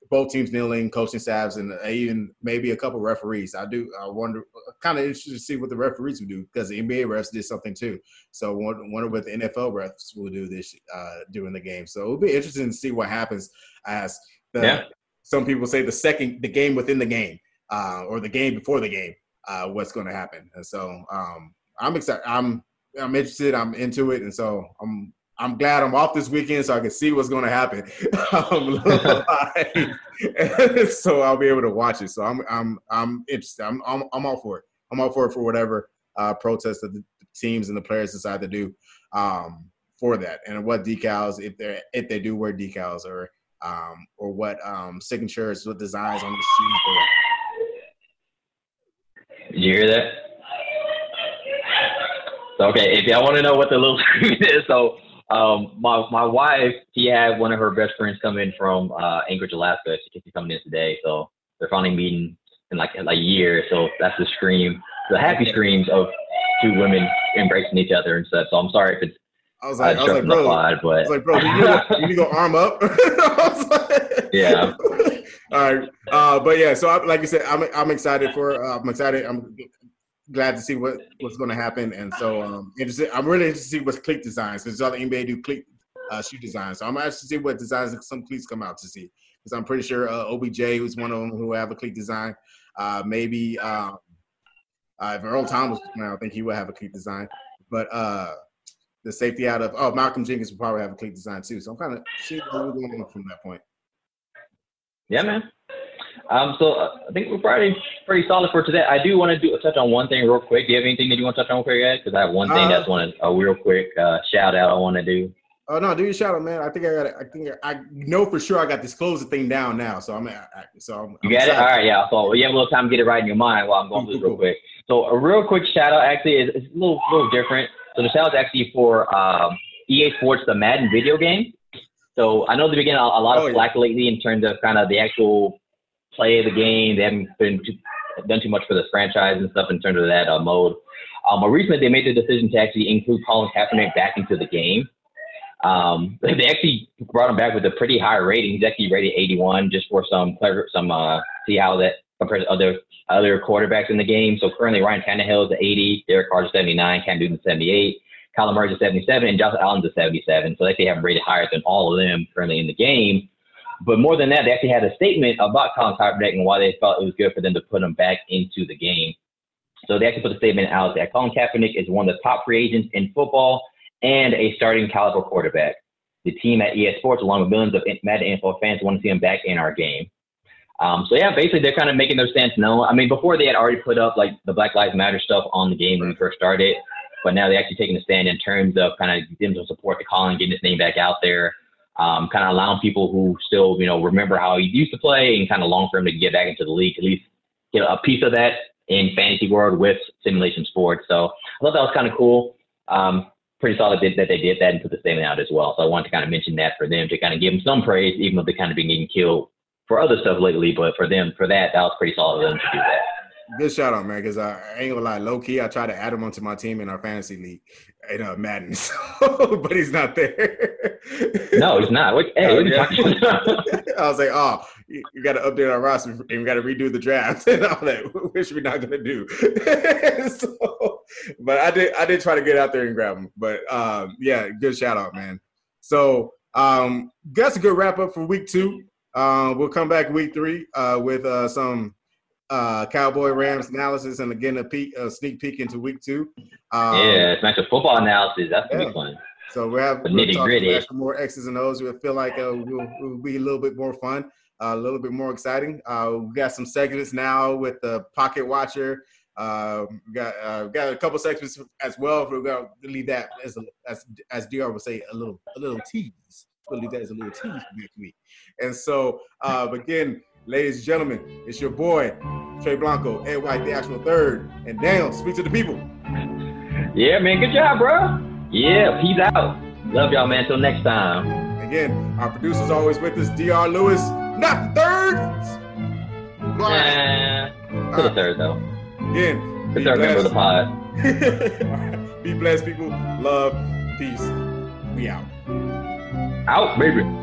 both teams kneeling, coaching staffs, and even maybe a couple referees. I do. I wonder, kind of interested to see what the referees will do because the NBA refs did something too. So wonder what the NFL refs will do this uh, during the game. So it'll be interesting to see what happens as the, yeah. some people say the second, the game within the game, uh, or the game before the game. Uh, what's going to happen? And so um, I'm excited. I'm I'm interested. I'm into it, and so I'm I'm glad I'm off this weekend so I can see what's going to happen. so I'll be able to watch it. So I'm I'm I'm interested. I'm I'm, I'm all for it. I'm all for it for whatever uh, protest that the teams and the players decide to do um, for that, and what decals if they if they do wear decals or um, or what um, signatures, what designs on the shoes. Did you hear that? Okay, if y'all want to know what the little screen is, so um, my my wife, she had one of her best friends come in from uh, Anchorage, Alaska. She she's coming in today, so they're finally meeting in like in like a year. So that's the scream, the happy screams of two women embracing each other and stuff. So I'm sorry if it's I was like, uh, I was like, bro, pod, but... I was like, bro, you need, to, you need to go arm up. like, yeah. All right, uh, but yeah. So I, like you said, I'm I'm excited for. Uh, I'm excited. I'm glad to see what what's going to happen, and so um, interested. I'm really interested to see what cleat designs because all the NBA do cleat uh, shoe designs. So I'm actually see what designs some cleats come out to see because I'm pretty sure uh, OBJ, who's one of them who have a cleat design, uh, maybe uh, uh, if Earl Thomas, I think he would have a cleat design, but uh, the safety out of oh Malcolm Jenkins will probably have a cleat design too. So I'm kind of seeing what's going from that point. Yeah, man. Um, so uh, I think we're probably pretty solid for today. I do want to do touch on one thing real quick. Do you have anything that you want to touch on real quick, guys? Because I have one thing uh, that's one a real quick uh, shout out I want to do. Oh no, do your shout out, man. I think I got. I think I know for sure I got this closing thing down now. So I'm. I, so I'm, you got it. All right, yeah. So you have a little time to get it right in your mind while I'm going through this real quick. So a real quick shout out actually is, is a little little different. So the shout out is actually for um, EA Sports, the Madden video game. So I know they've been getting a, a lot of oh, slack yeah. lately in terms of kind of the actual play the game. They haven't been too, done too much for the franchise and stuff in terms of that uh, mode. Um, but recently, they made the decision to actually include Colin Kaepernick back into the game. Um, they actually brought him back with a pretty high rating. He's actually rated 81 just for some clever, some uh, see how that compares to other other quarterbacks in the game. So currently, Ryan Tannehill is 80, Derek Carr is 79, Cam Newton 78, Kyler Murray is 77, and Josh Allen is 77. So they actually have him rated higher than all of them currently in the game. But more than that, they actually had a statement about Colin Kaepernick and why they felt it was good for them to put him back into the game. So they actually put a statement out that Colin Kaepernick is one of the top free agents in football and a starting caliber quarterback. The team at EA Sports, along with millions of Madden NFL fans, want to see him back in our game. Um, so yeah, basically they're kind of making their stance known. I mean, before they had already put up like the Black Lives Matter stuff on the game when we first started, but now they're actually taking a stand in terms of kind of them to support the Colin, getting his name back out there um, kind of allowing people who still, you know, remember how he used to play and kind of long for him to get back into the league, at least get a piece of that in fantasy world with simulation sports. So I thought that was kind of cool. Um, pretty solid that they did that and put the statement out as well. So I wanted to kind of mention that for them to kind of give them some praise, even though they kind of been getting killed for other stuff lately. But for them, for that, that was pretty solid of them to do that good shout out, man. Because I, ain't gonna lie, low key, I tried to add him onto my team in our fantasy league in uh, Madden, so, but he's not there. no, he's not. What, hey, what yeah. I was like, oh, you, you got to update our roster and we got to redo the draft and all that, which we're not gonna do. so, but I did, I did try to get out there and grab him. But um, yeah, good shout out, man. So um, that's a good wrap up for week two. Uh, we'll come back week three uh, with uh, some uh, Cowboy Rams analysis and again a peek, a sneak peek into week two. Um, yeah, it's not a football analysis. That's gonna be fun. So we have we'll nitty gritty. More X's and O's. We feel like uh, we'll, we'll, be a little bit more fun, uh, a little bit more exciting. Uh, we got some segments now with the Pocket Watcher. Uh, we got uh, we got a couple segments as well. We're gonna leave that as a, as as Dr. would say a little a little tease. We'll leave that as a little tease for next week. And so uh, again, ladies and gentlemen, it's your boy Trey Blanco, Ed White, the actual third, and Daniel. Speak to the people. Yeah, man. Good job, bro. Yeah, peace out. Love y'all, man. Until next time. Again, our producer's always with us, Dr. Lewis, not the third. Nah, to the uh, third though. Again, the third member of the pod. be blessed, people. Love, peace. We out. Out, baby.